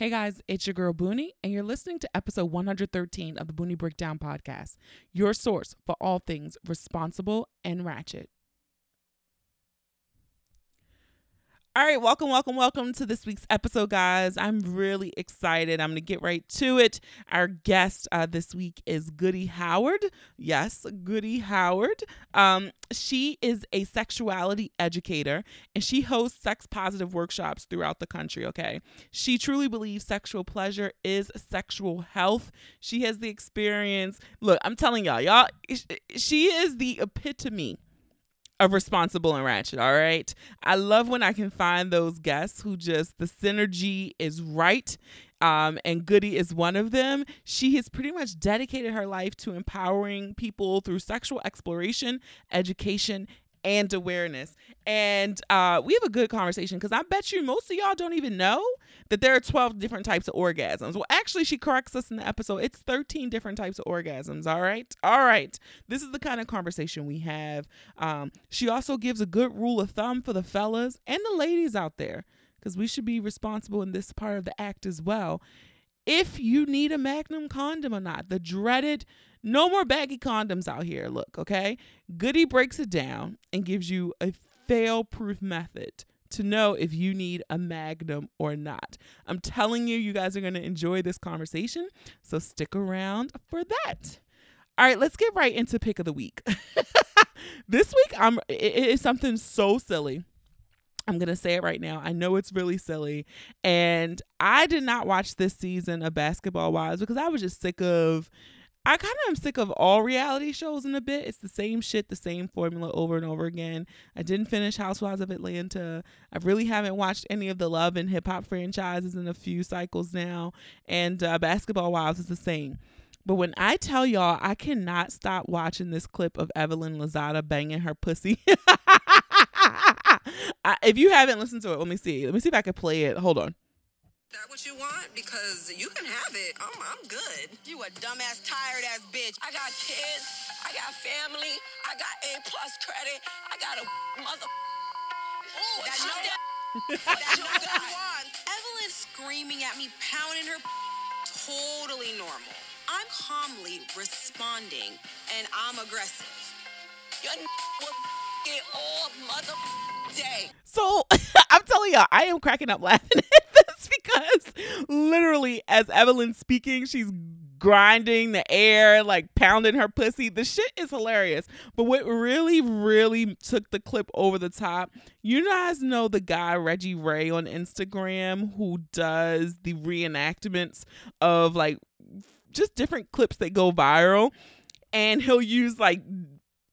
Hey guys, it's your girl Boonie, and you're listening to episode 113 of the Boonie Breakdown Podcast, your source for all things responsible and ratchet. All right, welcome, welcome, welcome to this week's episode, guys. I'm really excited. I'm going to get right to it. Our guest uh, this week is Goody Howard. Yes, Goody Howard. Um, she is a sexuality educator and she hosts sex positive workshops throughout the country. Okay. She truly believes sexual pleasure is sexual health. She has the experience. Look, I'm telling y'all, y'all, she is the epitome of responsible and ratchet. All right. I love when I can find those guests who just the synergy is right. Um, and Goody is one of them. She has pretty much dedicated her life to empowering people through sexual exploration, education, and awareness. And uh, we have a good conversation because I bet you most of y'all don't even know that there are 12 different types of orgasms. Well, actually, she corrects us in the episode. It's 13 different types of orgasms. All right. All right. This is the kind of conversation we have. Um, she also gives a good rule of thumb for the fellas and the ladies out there because we should be responsible in this part of the act as well. If you need a magnum condom or not, the dreaded no more baggy condoms out here. Look, okay? Goody breaks it down and gives you a fail proof method to know if you need a magnum or not. I'm telling you, you guys are going to enjoy this conversation. So stick around for that. All right, let's get right into pick of the week. this week, I'm it is something so silly. I'm going to say it right now. I know it's really silly. And I did not watch this season of Basketball Wives because I was just sick of I kind of am sick of all reality shows in a bit. It's the same shit, the same formula over and over again. I didn't finish Housewives of Atlanta. I really haven't watched any of the Love and Hip Hop franchises in a few cycles now. And uh, Basketball Wives is the same. But when I tell y'all, I cannot stop watching this clip of Evelyn Lozada banging her pussy. I, if you haven't listened to it, let me see. Let me see if I can play it. Hold on that what you want? Because you can have it. I'm, I'm good. You a dumbass, tired ass bitch. I got kids. I got family. I got A plus credit. I got a mother. Ooh, that no that no God. Evelyn screaming at me, pounding her. Totally normal. I'm calmly responding, and I'm aggressive. Your all mother day. So I'm telling y'all, I am cracking up laughing at this because literally, as Evelyn's speaking, she's grinding the air, like pounding her pussy. The shit is hilarious. But what really, really took the clip over the top, you guys know the guy Reggie Ray on Instagram who does the reenactments of like just different clips that go viral. And he'll use like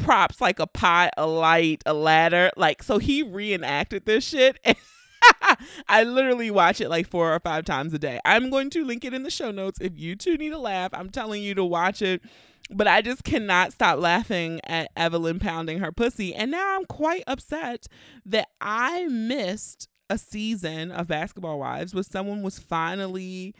props like a pot, a light, a ladder. Like, so he reenacted this shit. I literally watch it like four or five times a day. I'm going to link it in the show notes. If you two need a laugh, I'm telling you to watch it. But I just cannot stop laughing at Evelyn pounding her pussy. And now I'm quite upset that I missed a season of Basketball Wives where someone was finally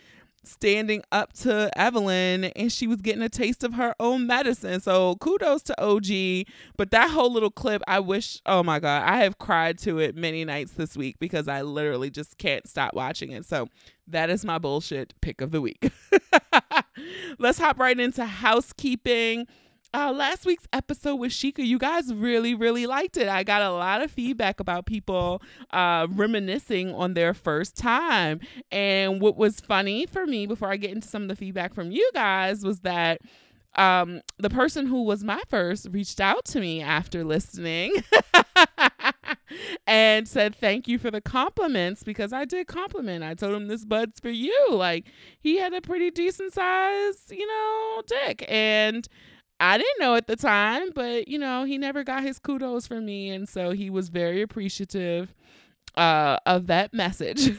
standing up to Evelyn and she was getting a taste of her own medicine. So kudos to OG. But that whole little clip, I wish, oh my God, I have cried to it many nights this week because I literally just can't stop watching it. So that is my bullshit pick of the week. Let's hop right into housekeeping uh, last week's episode with Shika, you guys really, really liked it. I got a lot of feedback about people uh, reminiscing on their first time. And what was funny for me, before I get into some of the feedback from you guys, was that um, the person who was my first reached out to me after listening and said thank you for the compliments because I did compliment. I told him this bud's for you. Like he had a pretty decent size, you know, dick. And I didn't know at the time, but you know, he never got his kudos from me. And so he was very appreciative uh, of that message.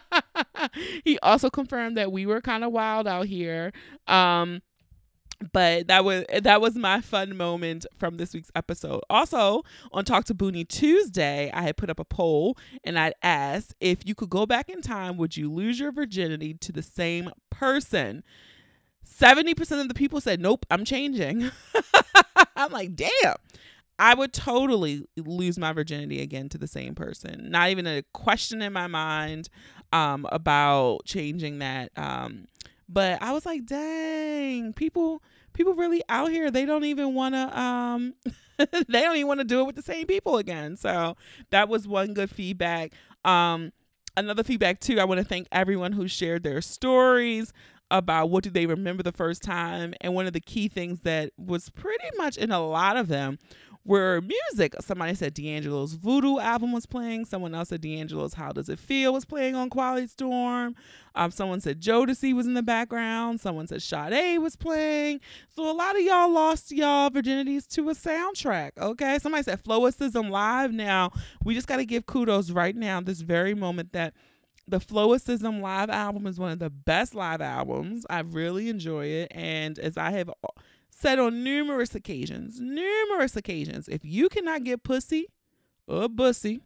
he also confirmed that we were kind of wild out here. Um, but that was that was my fun moment from this week's episode. Also, on Talk to Boonie Tuesday, I had put up a poll and I'd asked if you could go back in time, would you lose your virginity to the same person? 70% of the people said, Nope, I'm changing. I'm like, Damn. I would totally lose my virginity again to the same person. Not even a question in my mind um, about changing that. Um, but I was like, dang, people people really out here, they don't even want to um they don't even want to do it with the same people again. So that was one good feedback. Um another feedback too, I want to thank everyone who shared their stories about what do they remember the first time and one of the key things that was pretty much in a lot of them were music. Somebody said D'Angelo's Voodoo album was playing. Someone else said D'Angelo's How Does It Feel was playing on Quiet Storm. Um, someone said Jodeci was in the background. Someone said Sade was playing. So a lot of y'all lost y'all virginities to a soundtrack. Okay. Somebody said Floacism Live. Now, we just got to give kudos right now, this very moment, that the Floacism live album is one of the best live albums. I really enjoy it. And as I have said on numerous occasions, numerous occasions, if you cannot get pussy or bussy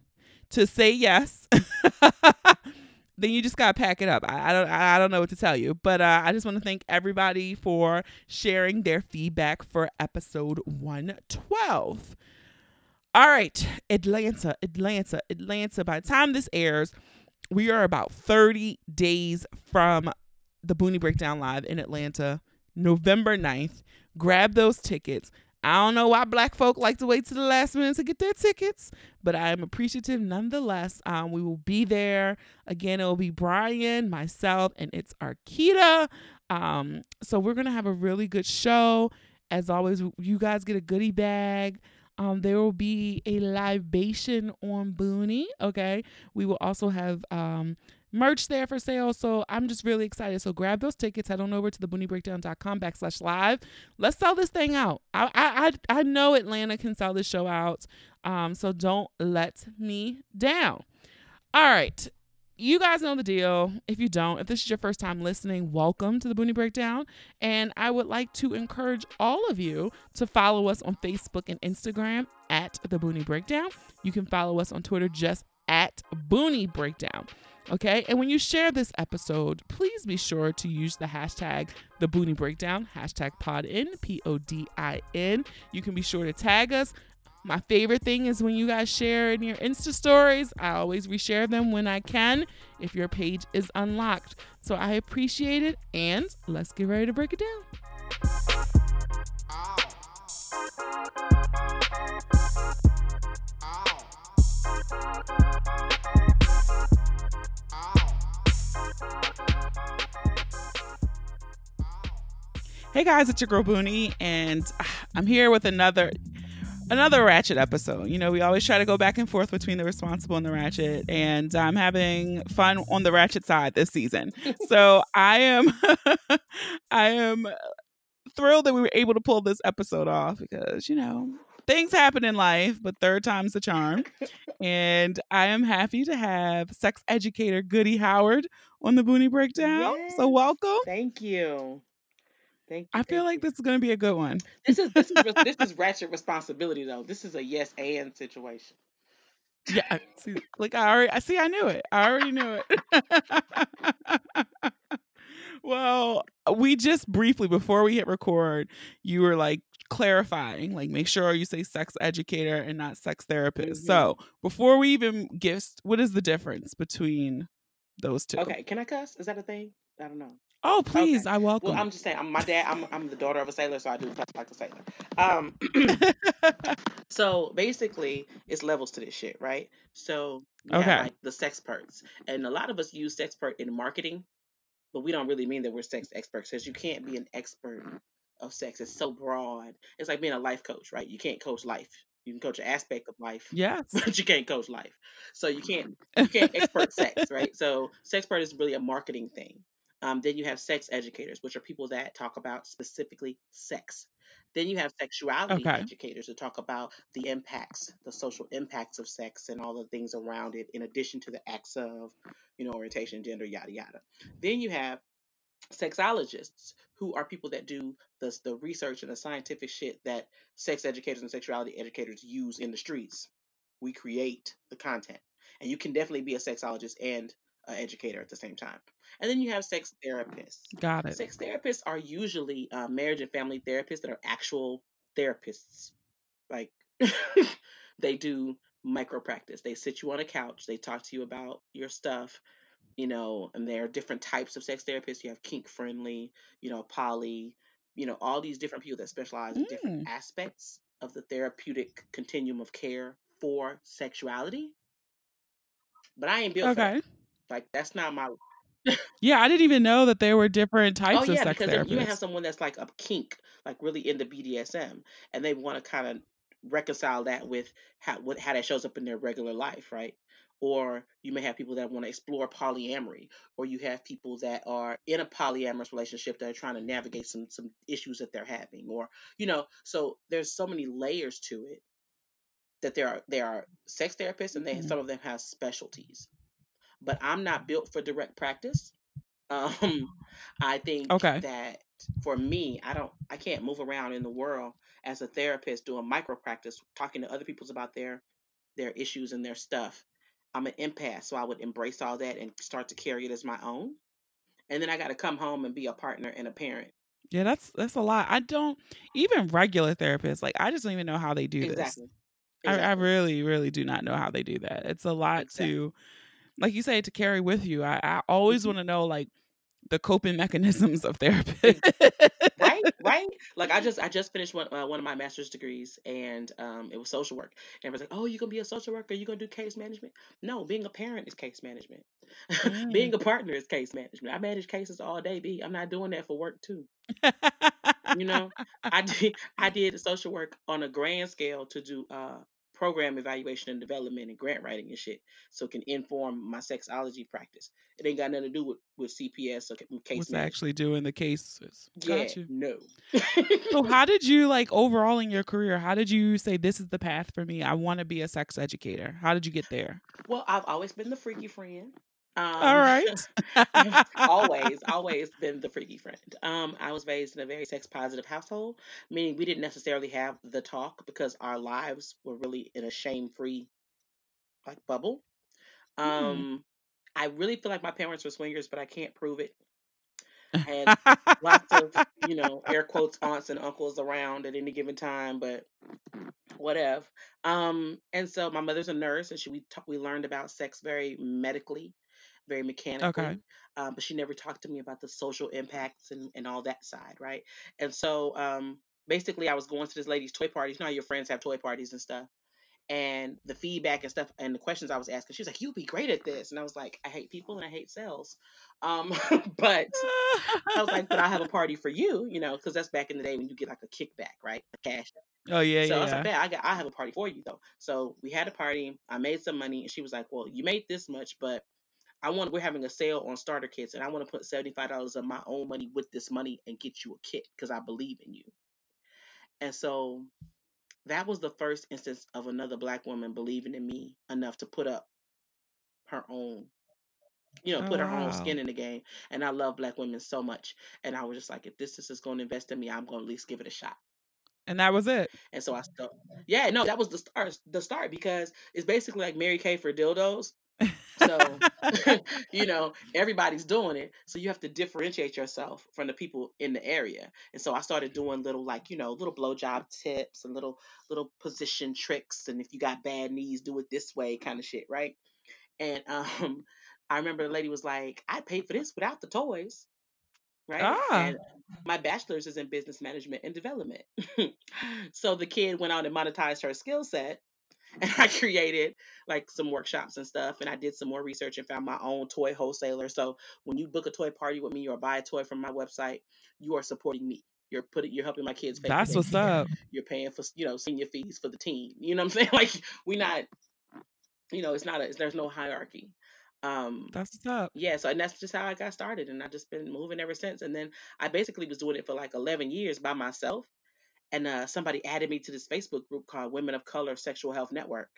to say yes, then you just gotta pack it up. I, I, don't I don't know what to tell you, but uh, I just want to thank everybody for sharing their feedback for episode one twelve. All right, Atlanta, Atlanta, Atlanta. By the time this airs, we are about thirty days from the Boonie Breakdown Live in Atlanta, November 9th grab those tickets. I don't know why black folk like to wait to the last minute to get their tickets, but I am appreciative nonetheless. Um, we will be there. Again, it will be Brian, myself, and it's Arkita. Um, so we're gonna have a really good show. As always, you guys get a goodie bag. Um, there will be a libation on Boonie. Okay. We will also have um, merch there for sale. So I'm just really excited. So grab those tickets. Head on over to theboonieBreakdown.com backslash live. Let's sell this thing out. I I I know Atlanta can sell this show out. Um, so don't let me down. All right. You guys know the deal. If you don't, if this is your first time listening, welcome to the Boonie Breakdown. And I would like to encourage all of you to follow us on Facebook and Instagram at the Boonie Breakdown. You can follow us on Twitter just at Boonie Breakdown. Okay. And when you share this episode, please be sure to use the hashtag the Boonie Breakdown, hashtag podin, P O D I N. You can be sure to tag us. My favorite thing is when you guys share in your Insta stories. I always reshare them when I can if your page is unlocked. So I appreciate it. And let's get ready to break it down. Hey guys, it's your girl Boonie, and I'm here with another another Ratchet episode. You know, we always try to go back and forth between the responsible and the Ratchet, and I'm having fun on the Ratchet side this season. so I am I am thrilled that we were able to pull this episode off because you know things happen in life, but third time's the charm. and I am happy to have sex educator Goody Howard on the Boonie Breakdown. Yes. So welcome. Thank you. Thank you. I feel like this is going to be a good one. This is this is this is ratchet responsibility though. This is a yes and situation. Yeah, see, like I already, I see, I knew it. I already knew it. well, we just briefly before we hit record, you were like clarifying, like make sure you say sex educator and not sex therapist. Mm-hmm. So before we even get, what is the difference between those two? Okay, can I cuss? Is that a thing? I don't know. Oh, please, okay. I welcome. Well, I'm just saying, I'm my dad. I'm I'm the daughter of a sailor, so I do cuss like a sailor. Um, so basically, it's levels to this shit, right? So okay, have, like the sexperts, and a lot of us use sexpert in marketing, but we don't really mean that we're sex experts because you can't be an expert of sex. It's so broad. It's like being a life coach, right? You can't coach life. You can coach an aspect of life, yes, but you can't coach life. So you can't you can't expert sex, right? So sexpert is really a marketing thing. Um, then you have sex educators, which are people that talk about specifically sex. Then you have sexuality okay. educators who talk about the impacts, the social impacts of sex and all the things around it, in addition to the acts of, you know, orientation, gender, yada yada. Then you have sexologists who are people that do the, the research and the scientific shit that sex educators and sexuality educators use in the streets. We create the content. And you can definitely be a sexologist and an educator at the same time. And then you have sex therapists. Got it. Sex therapists are usually uh, marriage and family therapists that are actual therapists, like they do micro practice. They sit you on a couch, they talk to you about your stuff, you know, and there are different types of sex therapists. You have kink friendly, you know, poly, you know, all these different people that specialize in different Mm. aspects of the therapeutic continuum of care for sexuality. But I ain't built for that. Okay. Like that's not my Yeah, I didn't even know that there were different Oh types of yeah, sex because then you may have someone that's like a kink, like really into BDSM, and they want to kind of reconcile that with how what how that shows up in their regular life, right? Or you may have people that want to explore polyamory, or you have people that are in a polyamorous relationship that are trying to navigate some some issues that they're having, or you know, so there's so many layers to it that there are there are sex therapists and they Mm. some of them have specialties. But I'm not built for direct practice. Um, I think Okay. that for me, I don't, I can't move around in the world as a therapist doing micro practice, talking to other people about their their issues and their stuff. I'm an empath, so I would embrace all that and start to carry it as my own. And then I got to come home and be a partner and a parent. Yeah, that's that's a lot. I don't even regular therapists, like I just don't even know how they do this. Exactly. I, I really, really do not know how they do that. It's a lot Exactly. to like you say to carry with you. I, I always Mhm. want to know like the coping mechanisms of therapists. Ex- right right like i just i just finished one, uh, one of my master's degrees and um it was social work and everyone's like oh you gonna be a social worker you gonna do case management no being a parent is case management Mm. being a partner is case management i manage cases all day b i'm not doing that for work too you know i did i did social work on a grand scale to do uh program evaluation and development and grant writing and shit so it can inform my sexology practice it ain't got nothing to do with with cps or ca- case management actually doing the cases. yeah no So how did you like overall in your career? How did you say this is the path for me? I want to be a sex educator. How did you get there? Well, I've always been the freaky friend. All Um, right. always, always been the freaky friend. Um, I was raised in a very sex positive household, meaning we didn't necessarily have the talk because our lives were really in a shame free like bubble. Hmm. Um, I really feel like my parents were swingers, but I can't prove it. I had lots of, you know, air quotes aunts and uncles around at any given time, but whatever. Um, and so my mother's a nurse, and she we ta- we learned about sex very medically, very mechanically. okay. Um, but she never talked to me about the social impacts and and all that side, right? And so um, basically, I was going to this lady's toy parties. You know your friends have toy parties and stuff. And the feedback and stuff and the questions I was asking, she was like, "You'd be great at this," and I was like, "I hate people and I hate sales," um, but I was like, "But I have a party for you," you know, because that's back in the day when you get like a kickback, right? A cash oh yeah, so I was like, yeah. I got, I have a party for you though." So we had a party. I made some money, and she was like, "Well, you made this much, but I want we're having a sale on starter kits, and I want to put seventy five dollars of my own money with this money and get you a kit because I believe in you." And so that was the first instance of another black woman believing in me enough to put up her own, you know, Oh put her own skin in the game. And I love black women so much, and I was just like, if this is going to invest in me, I'm going to at least give it a shot. And that was it. And so I stuck. Yeah, no, that was the start. The start because it's basically like Mary Kay for dildos. So, you know, everybody's doing it. So you have to differentiate yourself from the people in the area. And so I started doing little like, you know, little blowjob tips and little little position tricks. And if you got bad knees, do it this way kind of shit, right? And um I remember the lady was like, I paid for this without the toys, right? ah. And my bachelor's is in business management and development. so the kid went out and monetized her skill set and I created like some workshops and stuff, and I did some more research and found my own toy wholesaler. So when you book a toy party with me or buy a toy from my website, you are supporting me. You're putting, you're helping my kids pay That's what's daycare. up. You're paying for, you know, senior fees for the team. You know what I'm saying? Like we not, you know, it's not a, there's no hierarchy. Um, That's what's up. yeah, so and that's just how I got started, and I've just been moving ever since. And then I basically was doing it for like 11 years by myself, and uh, somebody added me to this Facebook group called Women of Color Sexual Health Network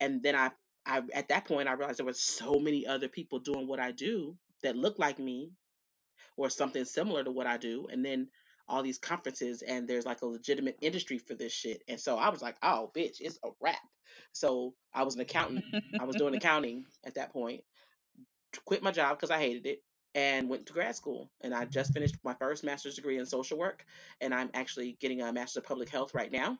and then I, I at that point I realized there were so many other people doing what I do that look like me or something similar to what I do, and then all these conferences and there's like a legitimate industry for this shit, and so I was like, oh bitch, it's a wrap. So I was an accountant. I was doing accounting at that point. Quit my job because I hated it and went to grad school. And I just finished my first master's degree in social work, and I'm actually getting a master's of public health right now.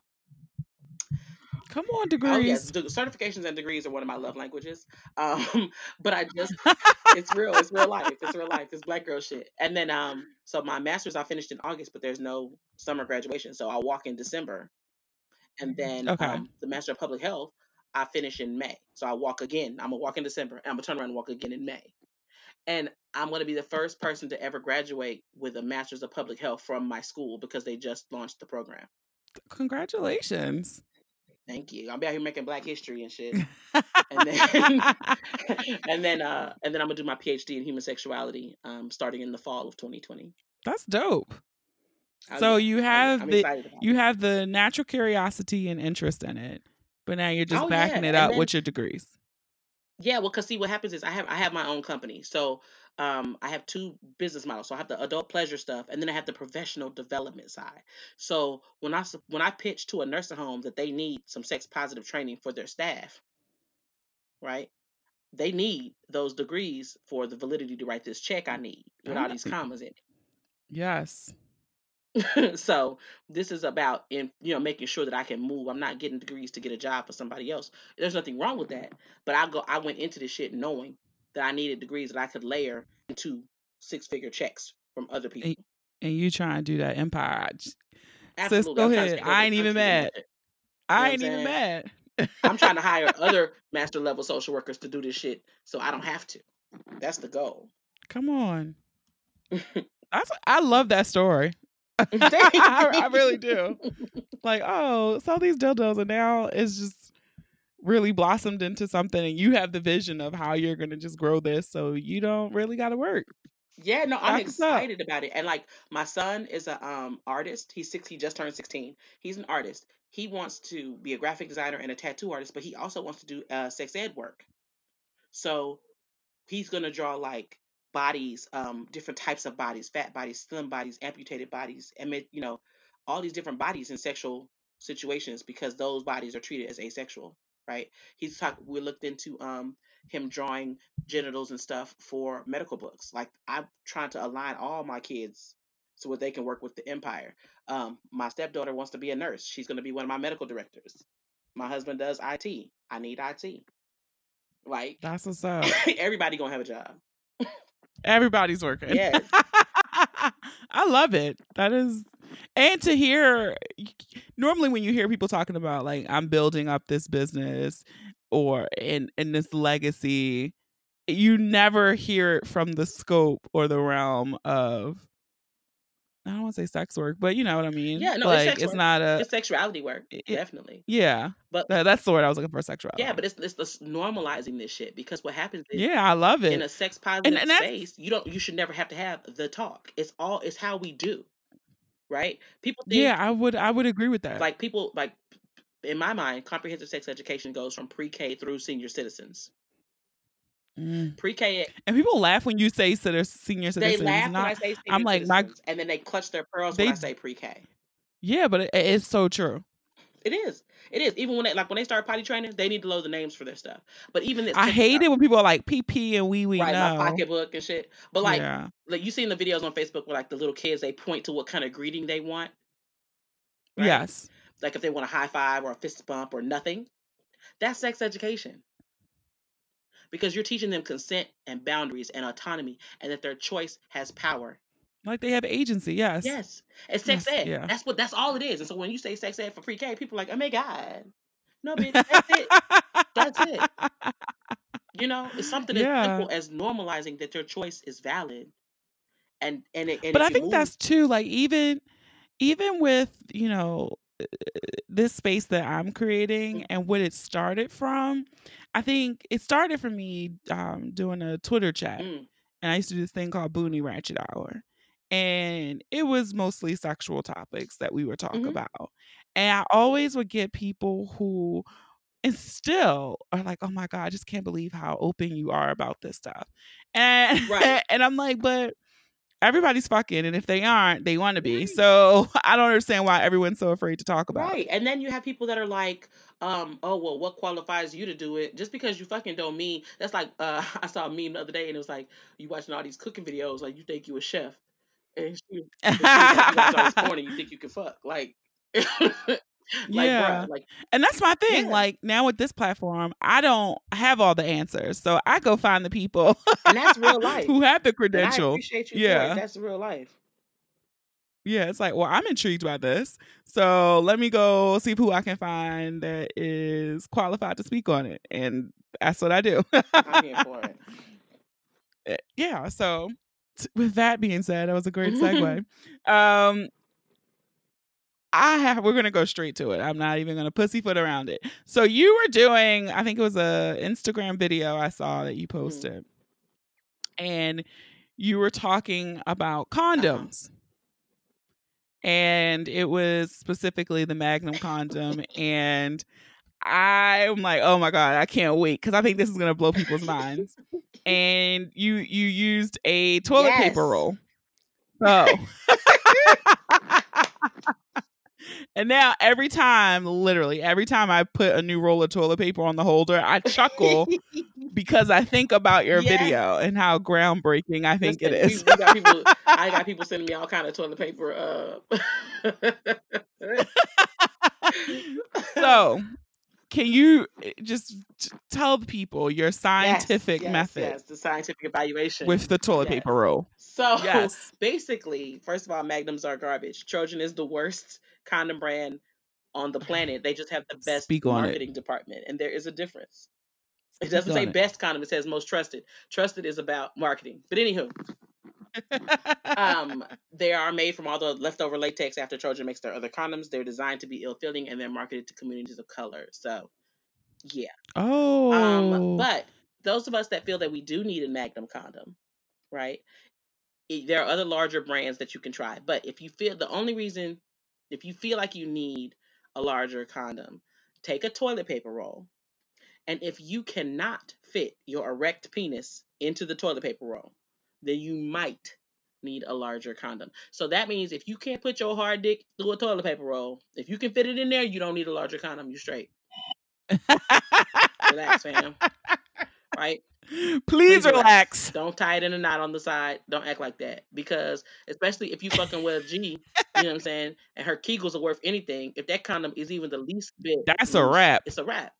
Come on, degrees. Oh yes, de- certifications and degrees are one of my love languages. Um, but I just it's real, it's real life, it's real life, it's black girl shit. And then um, so my master's I finished in August, but there's no summer graduation, so I'll walk in December. And then Okay. um, the master of public health I finish in May, so I walk again. I'm gonna walk in December, and I'm gonna turn around and walk again in May. And I'm gonna be the first person to ever graduate with a master's of public health from my school because they just launched the program. Congratulations. Thank you. I'll be out here making Black history and shit. And then and then uh and then I'm gonna do my PhD in human sexuality um starting in the fall of 2020. That's dope. Oh, So you have I'm the you have the natural curiosity and interest in it, but now you're just Oh backing yeah. it And up then with your degrees. yeah, well, cause see what happens is I have I have my own company. So um I have two business models. So I have the adult pleasure stuff and then I have the professional development side. So when I when I pitch to a nursing home that they need some sex positive training for their staff, right? They need those degrees for the validity to write this check I need with all these commas in it. Yes. so this is about in you know making sure that I can move. I'm not getting degrees to get a job for somebody else. There's nothing wrong with that. But I go I went into this shit knowing that I needed degrees that I could layer into six figure checks from other people. And, and you trying to do that empire. I j- Sis, Absolutely. go I'm ahead. I ain't even mad. I ain't even mad. I'm trying to hire other master level social workers to do this shit so I don't have to. That's the goal. Come on. That's I love that story. I, I really do. Like, oh, so these dildos and now it's just really blossomed into something and you have the vision of how you're gonna just grow this so you don't really gotta work. Yeah, no, I'm That's what's up. excited about it. And like my son is a um artist. He's six, he just turned 16. He's an artist. He wants to be a graphic designer and a tattoo artist, but he also wants to do uh sex ed work. So he's gonna draw like bodies, um, different types of bodies, fat bodies, slim bodies, amputated bodies, and you know, all these different bodies in sexual situations because those bodies are treated as asexual, right? He's talked. we looked into um him drawing genitals and stuff for medical books. Like I'm trying to align all my kids so that they can work with the empire. Um, my stepdaughter wants to be a nurse. She's gonna be one of my medical directors. My husband does IT. I need IT. Like That's what's up. everybody gonna have a job. Everybody's working. Yes. I love it. That is, and to hear, normally when you hear people talking about like I'm building up this business or in in this legacy, you never hear it from the scope or the realm of I don't want to say sex work, but you know what I mean. Yeah, no, it's like it's work. not a It's sexuality work, it- definitely. yeah. But That, that's the word I was looking for. Sexuality. yeah, but it's it's just normalizing this shit because what happens is yeah, I love it in a sex positive and that's space, you don't you should never have to have the talk. It's all it's how we do, right? People think yeah, I would I would agree with that. like people like in my mind, comprehensive sex education goes from pre-K through senior citizens. Mm. Pre-K, And people laugh when you say citi- senior they citizens. laugh when I say senior I'm like my and then they clutch their pearls when they I say pre-K. yeah, but it, it's so true. It is. It is. Even when they like when they start potty training, they need to load the names for their stuff. But even this, I hate out. it when people are like PP and wee wee. Right, my No, pocketbook and shit. But like, yeah, like you seen the videos on Facebook where like the little kids they point to what kind of greeting they want, right? yes, Like if they want a high five or a fist bump or nothing. That's sex education. Because you're teaching them consent and boundaries and autonomy and that their choice has power. like they have agency. Yes, Yes. It's sex yes, ed. yeah. That's what that's all it is. And so when you say sex ed for pre-K, people are like, oh my God. No, bitch, that's it. That's it. You know, it's something as yeah, simple as normalizing that your choice is valid. And and it, and but I think move that's too like even even with you know this space that I'm creating and what it started from. I think it started for me um, doing a Twitter chat. mm, and I used to do this thing called Boonie Ratchet Hour. And it was mostly sexual topics that we would talk mhm, about. And I always would get people who and still are like, oh my God, I just can't believe how open you are about this stuff. And right. and I'm like, but everybody's fucking, and if they aren't, they want to be. So I don't understand why everyone's so afraid to talk about Right. it. And then you have people that are like, um, oh well, what qualifies you to do it? Just because you fucking don't mean that's like uh I saw a meme the other day and it was like you watching all these cooking videos, like you think you a chef. And she, and she was like, you watch all this porn and you think you can fuck. Like like, Yeah. bruh, like And that's my thing. Yeah. Like now with this platform, I don't have all the answers. So I go find the people and that's real life. who have the credential. appreciate you Yeah. That's real life. Yeah, it's like, well, I'm intrigued by this. So let me go see who I can find that is qualified to speak on it. And that's what I do. I'm here for it. Eh, yeah. So with that being said, that was a great segue. um I have we're gonna go straight to it. I'm not even gonna pussyfoot around it. So you were doing, I think it was a Instagram video I saw that you mm-hmm. posted. And you were talking about uh-huh. condoms. And it was specifically the Magnum condom. and I'm like, oh my God, I can't wait because I think this is gonna blow people's minds. And you you used a toilet paper roll. So and now every time, literally every time I put a new roll of toilet paper on the holder, I chuckle because I think about your Yes. video and how groundbreaking I think it Listen, is. We, we got people. I got people sending me all kind of toilet paper. Uh, so, can you eh, just tell the people your scientific yes, method Yes, the scientific evaluation with the toilet Yes. paper roll? So Yes. basically, first of all, Magnums are garbage. Trojan is the worst condom brand on the planet. They just have the best Speak marketing department, and there is a difference. It doesn't say best condom; it says most trusted. Trusted is about marketing. But anywho, um, they are made from all the leftover latex after Trojan makes their other condoms. They're designed to be ill-fitting, and they're marketed to communities of color. So, yeah. oh, Um, but those of us that feel that we do need a Magnum condom, right? There are other larger brands that you can try. But if you feel the only reason, if you feel like you need a larger condom, take a toilet paper roll. And if you cannot fit your erect penis into the toilet paper roll, then you might need a larger condom. So that means if you can't put your hard dick through a toilet paper roll, if you can fit it in there, you don't need a larger condom. You straight. Relax, fam. Right? Please Please relax. relax. Don't tie it in a knot on the side. Don't act like that. Because especially if you fucking with a G, you know what I'm saying, and her kegels are worth anything, if that condom is even the least bit That's a wrap. It's a wrap.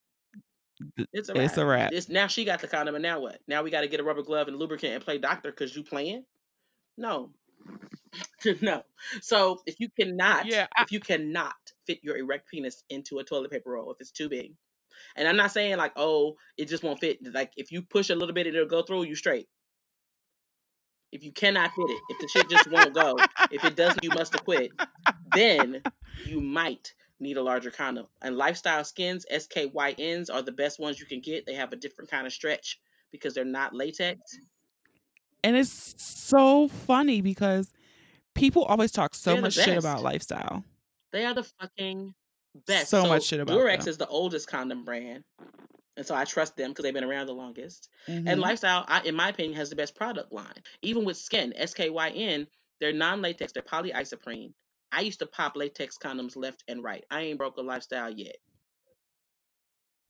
It's a wrap. It's a wrap. It's, now she got the condom, and now what? Now we got to get a rubber glove and lubricant and play doctor because you playing? No, no. So if you cannot, Yeah, I- if you cannot fit your erect penis into a toilet paper roll, if it's too big, and I'm not saying like, oh, it just won't fit. Like if you push a little bit, it'll go through. You straight. If you cannot fit it, if the shit just won't go, if it doesn't, you must have quit. Then you might need a larger condom. And lifestyle skins, SKYNs, are the best ones you can get. They have a different kind of stretch because they're not latex. And it's so funny because people always talk so They're much shit about lifestyle. They are the fucking best. So much shit about Durex them. is the oldest condom brand. And so I trust them because they've been around the longest. Mhm. And Lifestyle, I, in my opinion, has the best product line. Even with Skin, SKYN, they're non-latex, they're polyisoprene. I used to pop latex condoms left and right. I ain't broke a Lifestyle yet.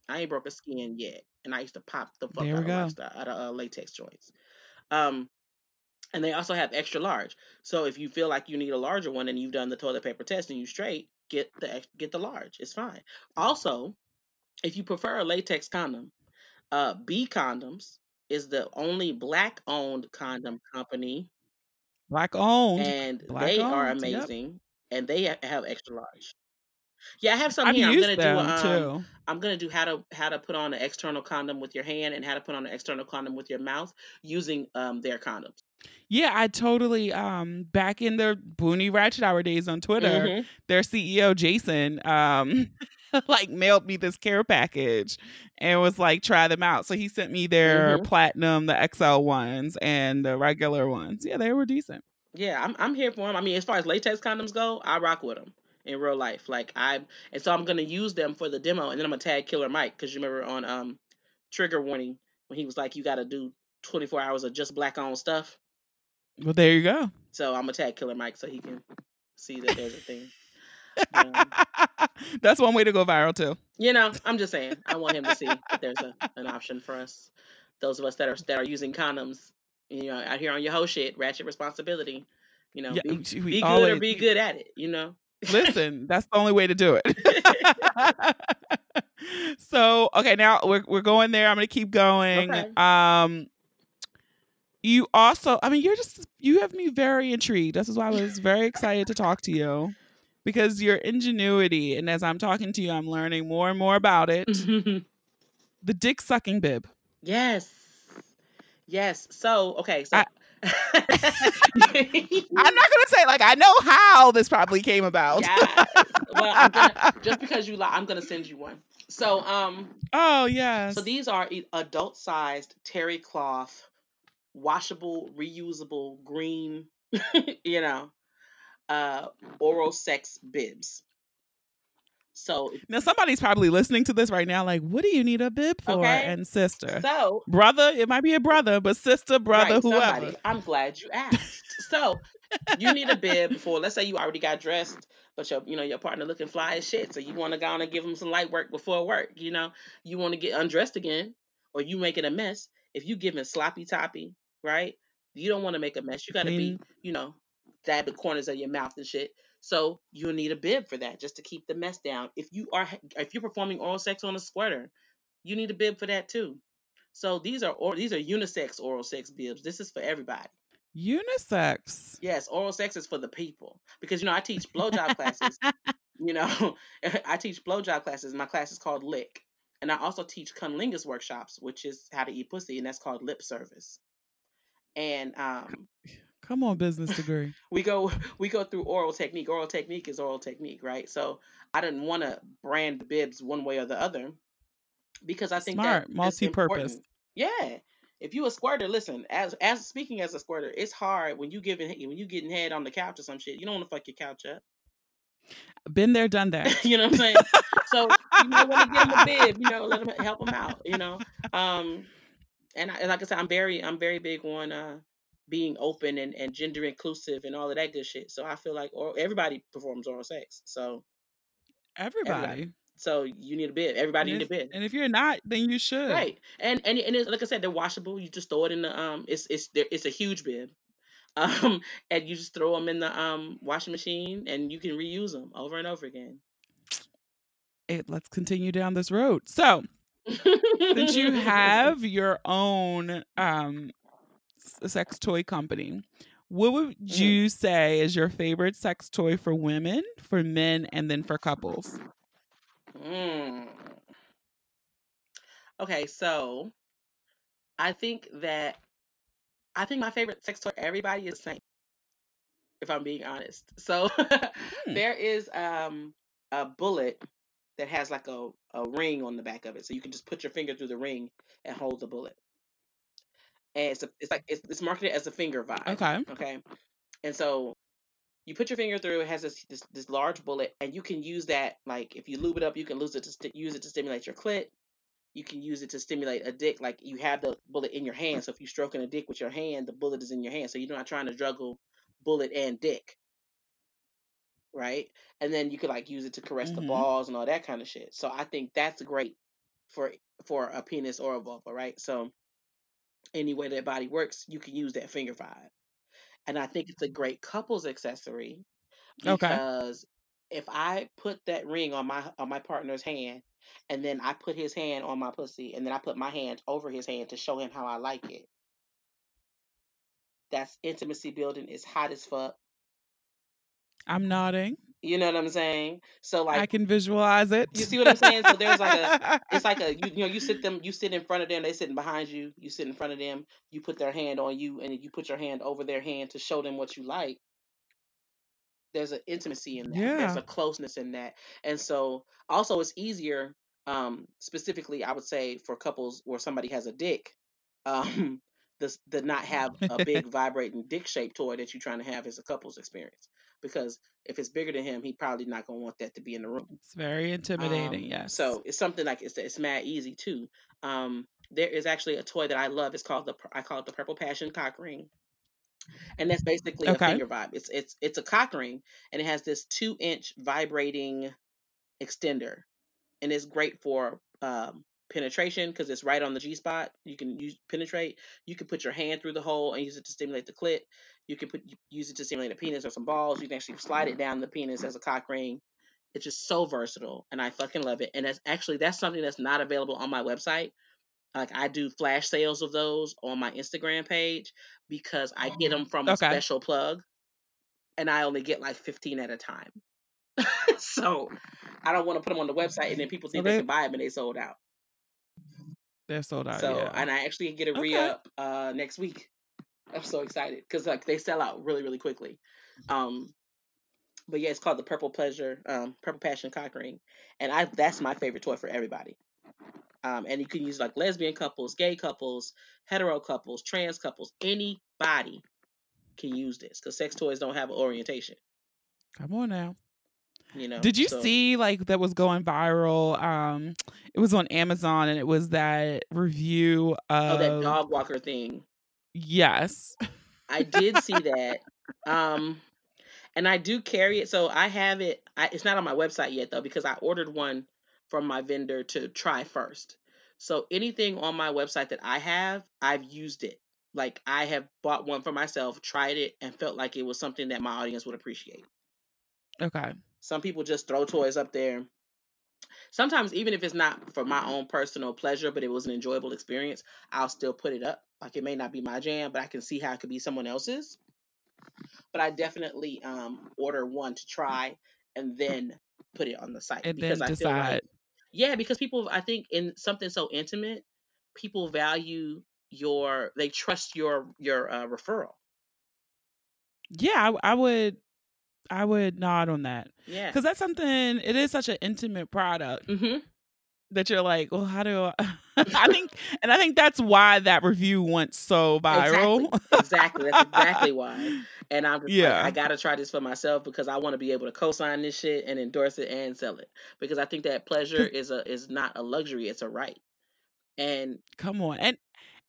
I ain't broke a Skin yet, and I used to pop the fuck out of. Lifestyle, out of uh, latex joints. Um, and they also have extra large. So if you feel like you need a larger one and you've done the toilet paper test and you straight, get the get the large. It's fine. Also, if you prefer a latex condom, uh, B Condoms is the only black owned condom company, Black owned. and Black they are amazing. yep. And they ha- have extra large. Yeah, I have some I've here. I'm gonna do um, too. I'm gonna do how to how to put on an external condom with your hand and how to put on an external condom with your mouth using um their condoms. Yeah, I totally um back in the Boonie Ratchet Hour days on Twitter, Mhm. their CEO Jason um like mailed me this care package and was like try them out. So he sent me their Mhm. platinum, the XL ones and the regular ones. Yeah, they were decent. Yeah, I'm I'm here for them. I mean, as far as latex condoms go, I rock with them in real life. Like I, and so I'm gonna use them for the demo, and then I'm gonna tag Killer Mike because you remember on um Trigger Warning when he was like, you got to do 24 hours of just black on stuff. Well, there you go. So I'm gonna tag Killer Mike so he can see that there's a thing. Um, That's one way to go viral too. you know, I'm just saying, I want him to see that there's a, an option for us, those of us that are that are using condoms. You know, out here on your whole shit, ratchet responsibility. You know, Yeah, be, we- be good or be good at it. You know. Listen, that's the only way to do it. so, okay, now we're we're going there. I'm going to keep going. Okay. Um you also, I mean, you're just you have me very intrigued. This is why I was very excited to talk to you because your ingenuity and as I'm talking to you, I'm learning more and more about it. The dick sucking bib. yes. Yes. So, okay. So, I- I'm not gonna say like I know how this probably came about. yeah. Well, I'm gonna, just because you lie, I'm going to send you one. So, um, oh yes. So these are adult sized terry cloth, washable, reusable, green, you know, uh, oral sex bibs. So, now somebody's probably listening to this right now, like, what do you need a bib for? Okay. And sister, so brother, it might be a brother, but sister, brother, right, whoever. somebody, I'm glad you asked. so you need a bib before. Let's say you already got dressed, but your you know your partner looking fly as shit. So you want to go on and give them some light work before work. You know, you want to get undressed again, or you making a mess. If you giving sloppy toppy, right? You don't want to make a mess. You got to be, you know, dab the corners of your mouth and shit. So you'll need a bib for that, just to keep the mess down. If you are if you're performing oral sex on a squirter, you need a bib for that too. So these are or these are unisex oral sex bibs. This is for everybody. Unisex. Yes, oral sex is for the people because you know I teach blowjob classes. You know, I teach blowjob classes. My class is called Lick, and I also teach cunnilingus workshops, which is how to eat pussy, and that's called lip service. And um, Come on, business degree. we go we go through oral technique. Oral technique is oral technique, right? So I didn't want to brand the bibs one way or the other because I think Smart, that multi-purpose. Yeah. If you a squirter, listen. As as speaking as a squirter, it's hard when you giving when you getting head on the couch or some shit. You don't want to fuck your couch up. Been there, done that. you know what I'm saying? so you might want to give them a bib. You know, let them help them out. You know, um, and, I, and like I said, I'm very I'm very big on uh being open and, and gender inclusive and all of that good shit. So I feel like or everybody performs oral sex. So Everybody. so you need a bib. Everybody And need a bib. and if you're not, then you should. Right, and and and it's, like I said, they're washable. You just throw it in the um, it's it's there, it's a huge bib, um, and you just throw them in the um washing machine, and you can reuse them over and over again. It, let's continue down this road. So, since you have your own um sex toy company, what would Mm. you say is your favorite sex toy for women, for men, and then for couples? Mm. Okay, so I think that I think my favorite sex toy everybody is the same. If I'm being honest, so Hmm. there is um a bullet that has like a a ring on the back of it, so you can just put your finger through the ring and hold the bullet. And it's a, it's like it's, it's marketed as a finger vibe. Okay. Okay, and so you put your finger through. It has this, this this large bullet, and you can use that like if you lube it up, you can use it to sti- use it to stimulate your clit. You can use it to stimulate a dick. Like you have the bullet in your hand, so if you're stroking a dick with your hand, the bullet is in your hand, so you're not trying to juggle bullet and dick, right? And then you could like use it to caress the Mhm. balls and all that kind of shit. So I think that's great for for a penis or a vulva, right? So any way that body works, you can use that finger vibe. And I think it's a great couples accessory Okay. because if I put that ring on my on my partner's hand and then I put his hand on my pussy and then I put my hand over his hand to show him how I like it. That's intimacy building. It's hot as fuck. I'm nodding. You know what I'm saying? So like I can visualize it. you see what I'm saying? So there's like a it's like a you, you know you sit them you sit in front of them they sitting behind you you sit in front of them you put their hand on you and you put your hand over their hand to show them what you like there's an intimacy in that there's a closeness in that and so also it's easier um specifically i would say for couples where somebody has a dick um the, the not have a big vibrating dick shaped toy that you're trying to have as a couples experience because if it's bigger than him he probably not going to want that to be in the room It's very intimidating. um, yes. So it's something like it's it's mad easy too. Um, there is actually a toy that I love. It's called the I call it the Purple Passion cock ring, and that's basically a finger vibe. It's it's it's a cock ring, and it has this two inch vibrating extender, and it's great for um, penetration because it's right on the G spot. You can use penetrate. You can put your hand through the hole and use it to stimulate the clit. You can put use it to simulate a penis or some balls. You can actually slide it down the penis as a cock ring. It's just so versatile, and I fucking love it. And that's actually that's something that's not available on my website. Like I do flash sales of those on my Instagram page because I get them from a Okay. special plug, and I only get like fifteen at a time. so I don't want to put them on the website, and then people think they they can buy them and they sold out. they're sold out. So yeah. and I actually get a Okay. re up uh next week. I'm so excited because like they sell out really really quickly. Um, but yeah, it's called the Purple Pleasure, um, Purple Passion Cock Ring, and I that's my favorite toy for everybody. Um, and you can use like lesbian couples, gay couples, hetero couples, trans couples, anybody can use this because sex toys don't have an orientation. Come on now. You know. Did you So- see like that was going viral? Um, it was on Amazon and it was that review Oh, of that dog walker thing. Yes. I did see that. Um, and I do carry it. So I have it. I, it's not on my website yet though because I ordered one from my vendor to try first. So anything on my website that I have, I've used it. Like I have bought one for myself, tried it, and felt like it was something that my audience would appreciate. Okay. Some people just throw toys up there. Sometimes, even if it's not for my own personal pleasure, but it was an enjoyable experience, I'll still put it up. Like it may not be my jam, but I can see how it could be someone else's. But I definitely um, order one to try and then put it on the site And because then I feel like, decide. yeah, because people, I think in something so intimate, people value your, they trust your your uh, referral. Yeah, I, I would I would nod on that. Yeah. Because that's something it is such an intimate product hmm that you're like, well, how do I I think and I think that's why that review went so viral. Exactly. That's exactly why. And I'm Yeah. like, I gotta try this for myself because I want to be able to co-sign this shit and endorse it and sell it because I think that pleasure is a is not a luxury; it's a right. And Come on. And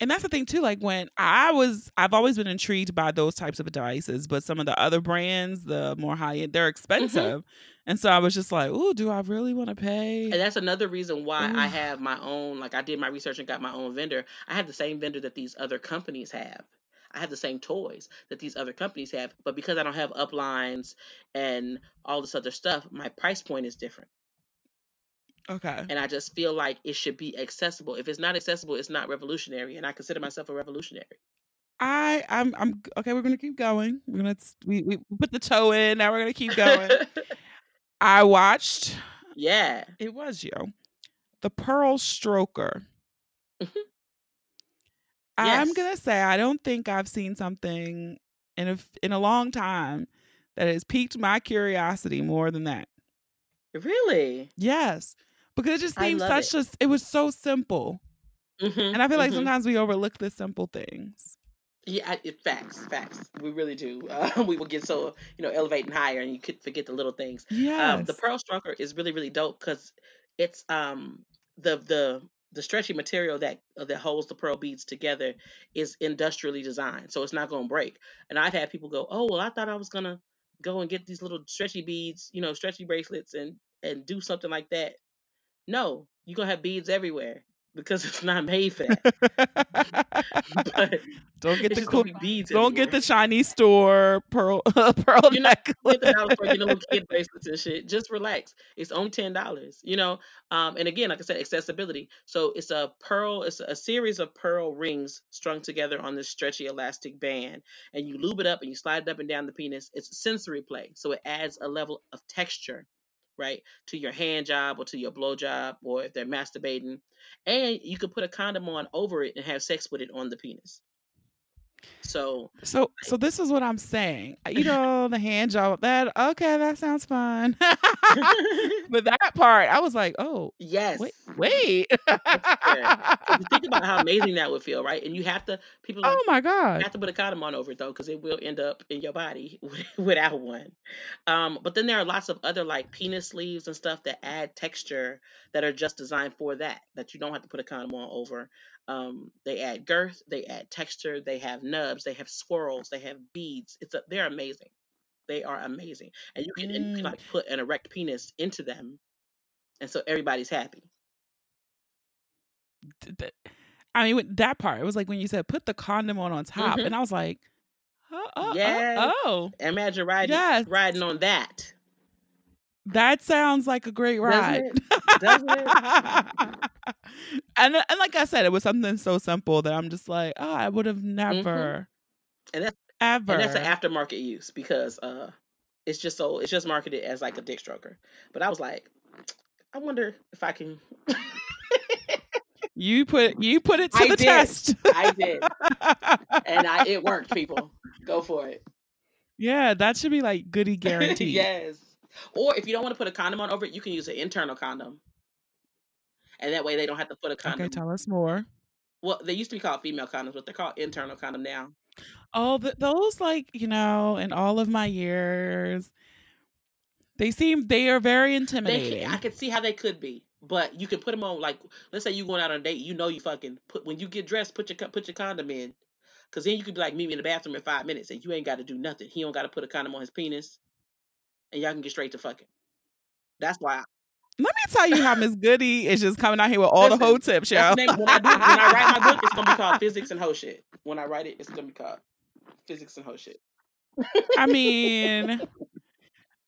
and that's the thing too, like when I was I've always been intrigued by those types of devices, but some of the other brands, the more high end, they're mm-hmm. expensive. And so I was just like, oh, do I really want to pay? and that's another reason why I have my own. Like I did my research and got my own vendor. I have the same vendor that these other companies have. I have the same toys that these other companies have, but because I don't have uplines and all this other stuff, my price point is different. Okay. and I just feel like it should be accessible. If it's not accessible, it's not revolutionary, and I consider myself a revolutionary. I I'm I'm okay, we're gonna keep going. We're gonna we, we put the toe in, now we're gonna keep going. I watched yeah, it was you. The Pearl Stroker. Mhm. I'm gonna say I don't think I've seen something in a in a long time that has piqued my curiosity more than that. really. Yes, because it just seems such a s- it was so simple, Mhm, and I feel like mhm. sometimes we overlook the simple things. Yeah, I- it, facts, facts. We really do. Uh, we will get so you know elevating higher, and you could forget the little things. Yes, Um, the pearl stroker is really really dope because it's um the the the stretchy material that uh, that holds the pearl beads together is industrially designed, so it's not going to break. And I've had people go, "Oh, well, I thought I was gonna go and get these little stretchy beads, you know, stretchy bracelets, and and do something like that." No, you're gonna have beads everywhere because it's not made for that. but don't get the cool, be beads. don't get the Chinese store pearl pearl You're not necklace. get the dollar store, get the little kid bracelets and shit. Just relax. It's only ten dollars, you know. Um, and again, like I said, accessibility. So it's a pearl. It's a series of pearl rings strung together on this stretchy elastic band, and you lube it up and you slide it up and down the penis. It's sensory play, so it adds a level of texture, right, to your hand job or to your blow job, or if they're masturbating, and you can put a condom on over it and have sex with it on the penis. So So so this is what I'm saying. Uh, You know, the hand job that okay, that sounds fun. but that part, I was like, oh, yes, wait, wait. So think about how amazing that would feel, right? And you have to people like, oh my you god. have to put a condom on over it though, because it will end up in your body without one. Um, but then there are lots of other like penis sleeves and stuff that add texture that are just designed for that, that you don't have to put a condom on over. Um, they add girth, they add texture, they have nubs, they have swirls, they have beads. It's a, they're amazing. They are amazing, and you can, and you can Mm. like put an erect penis into them, and so everybody's happy. I mean, with that part, it was like when you said put the condom on on top, Mhm. and I was like, Oh, oh, Yes. oh, oh. Imagine riding Yes. riding on that. That sounds like a great ride. Doesn't it? and and like I said, it was something so simple that I'm just like, oh, I would have never, And that's ever. and that's an aftermarket use because uh it's just so it's just marketed as like a dick stroker. But I was like, I wonder if I can you put you put it to I the did. test. I did. And I it worked, people. Go for it. yeah, that should be like goody guaranteed. yes. Or if you don't want to put a condom on over it, you can use an internal condom. And that way they don't have to put a condom. Okay, tell us more. well, they used to be called female condoms, but they're called internal condom now. Oh, th- those like you know, in all of my years, they seem they are very intimidating. can, I could see how they could be, but you can put them on like let's say you going out on a date, you know you fucking put when you get dressed, put your co- put your condom in, because then you could be like meet me in the bathroom in five minutes, and you ain't got to do nothing. He don't got to put a condom on his penis, and y'all can get straight to fucking. That's why. Let me tell you how Miss Goody is just coming out here with all the Listen, hoe tips, That's y'all. the name. When I do, when I write my book, it's gonna be called Physics and Hoe Shit. When I write it, it's gonna be called Physics and Hoe Shit. I mean,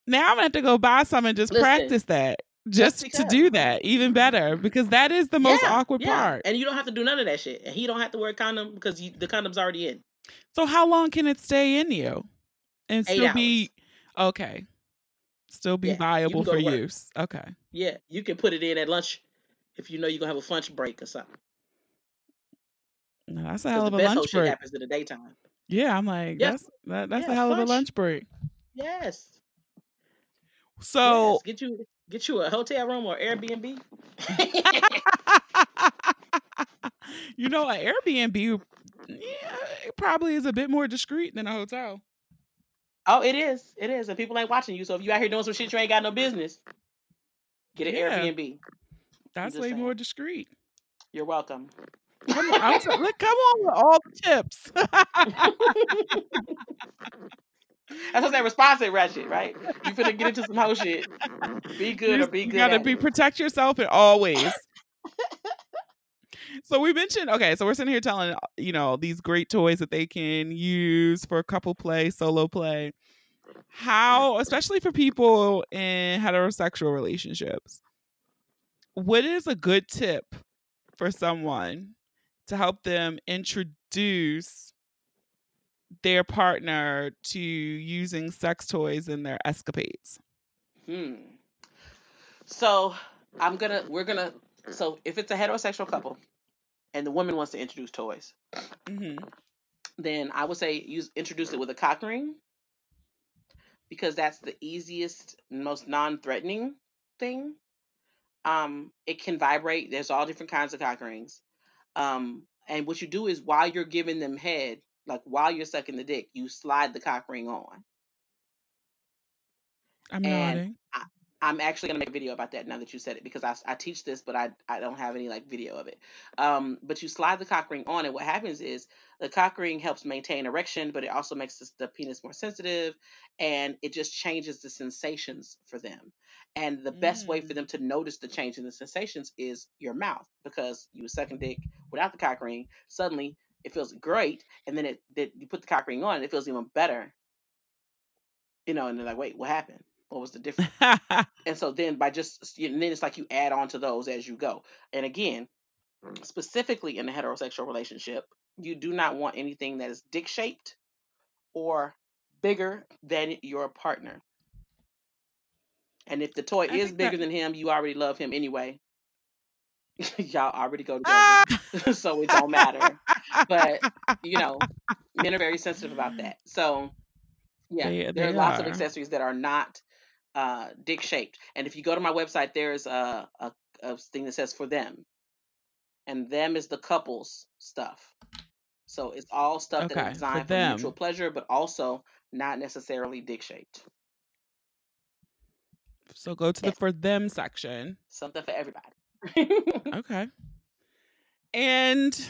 now I'm gonna have to go buy some and just Listen, practice that, just to do that, even better, because that is the most Yeah, awkward yeah, part. and you don't have to do none of that shit, and he don't have to wear a condom because you, the condom's already in. So how long can it stay in you and Eight still hours. be okay? Still be Yeah, viable for use. Okay. Yeah, you can put it in at lunch if you know you're gonna have a lunch break or something. Now, that's a hell of a lunch break. happens in the daytime. Yeah, I'm like, Yep. that's that, that's a hell of a lunch. lunch break. Yes. So yes. Get you get you a hotel room or Airbnb. you know, an Airbnb, yeah, it probably is a bit more discreet than a hotel. oh, it is. It is. And people ain't watching you. So if you out here doing some shit you ain't got no business, get an Yeah. Airbnb. That's way more discreet. You're welcome. Come on, look, come on with all the tips. That's what that responsive ratchet, right? You finna get into some whole shit. Be good you or be you good. gotta at be it. protect yourself in all ways. so we mentioned okay, so we're sitting here telling you know these great toys that they can use for couple play, solo play. How, especially for people in heterosexual relationships, what is a good tip for someone to help them introduce their partner to using sex toys in their escapades? Hmm. So I'm gonna we're gonna so if it's a heterosexual couple and the woman wants to introduce toys, hmm then I would say use introduce it with a cock ring because that's the easiest, most non-threatening thing. Um, it can vibrate. There's all different kinds of cock rings. Um, and what you do is while you're giving them head, like while you're sucking the dick, you slide the cock ring on. I'm And nodding. I, I'm actually gonna make a video about that now that you said it because I, I teach this, but I I don't have any like video of it. Um, but you slide the cock ring on, and what happens is the cock ring helps maintain erection, but it also makes the, the penis more sensitive, and it just changes the sensations for them. And the best way for them to notice the change in the sensations is your mouth because you were sucking dick without the cock ring. Suddenly, it feels great, and then it that you put the cock ring on, and it feels even better. You know, and they're like, "Wait, what happened? What was the difference?" And so then by just and then it's like you add on to those as you go. And again, specifically in a heterosexual relationship, you do not want anything that is dick shaped or bigger than your partner. And if the toy I is bigger that- than him, you already love him anyway. Y'all already go together. Ah! so it don't matter. But you know, men are very sensitive about that. So yeah, They- there are they lots of accessories that are not uh, dick shaped. And if you go to my website, there's a, a a thing that says for them, and them is the couples stuff. So it's all stuff that Okay, is for designed for, mutual pleasure, but also not necessarily dick shaped. so go to the for them section. Something for everybody. Okay. And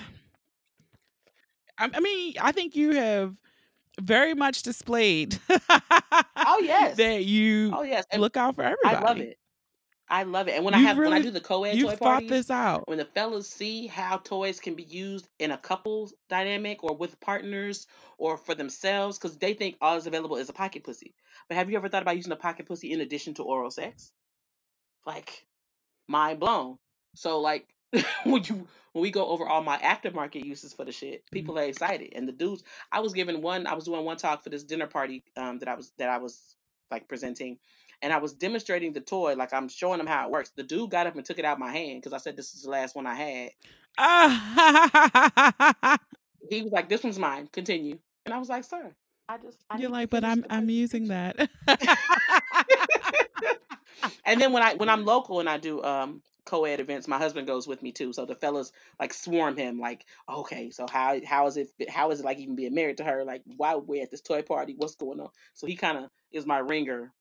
I, I mean, I think you have very much displayed oh yes. that you Oh yes. And look out for everybody. I love it. I love it. And when I You've have when I do the co-ed toy thought parties, this out. when the fellas see how toys can be used in a couples dynamic or with partners or for themselves, because they think all is available is a pocket pussy. But have you ever thought about using a pocket pussy in addition to oral sex? Like, mind blown. So like when you when we go over all my aftermarket uses for the shit, Mm-hmm. people are excited. And the dudes, I was given one, I was doing one talk for this dinner party um, that I was that I was like presenting, and I was demonstrating the toy, like I'm showing them how it works. The dude got up and took it out of my hand because I said this is the last one I had. Ah, He was like, "This one's mine. Continue." And I was like, "Sir, I just I You're like, but I'm I'm using that. and then when I when I'm local and I do um co-ed events, my husband goes with me too. So the fellas like swarm him like, okay, so how how is it how is it like even being married to her? Like why we at this toy party? What's going on? So he kind of is my ringer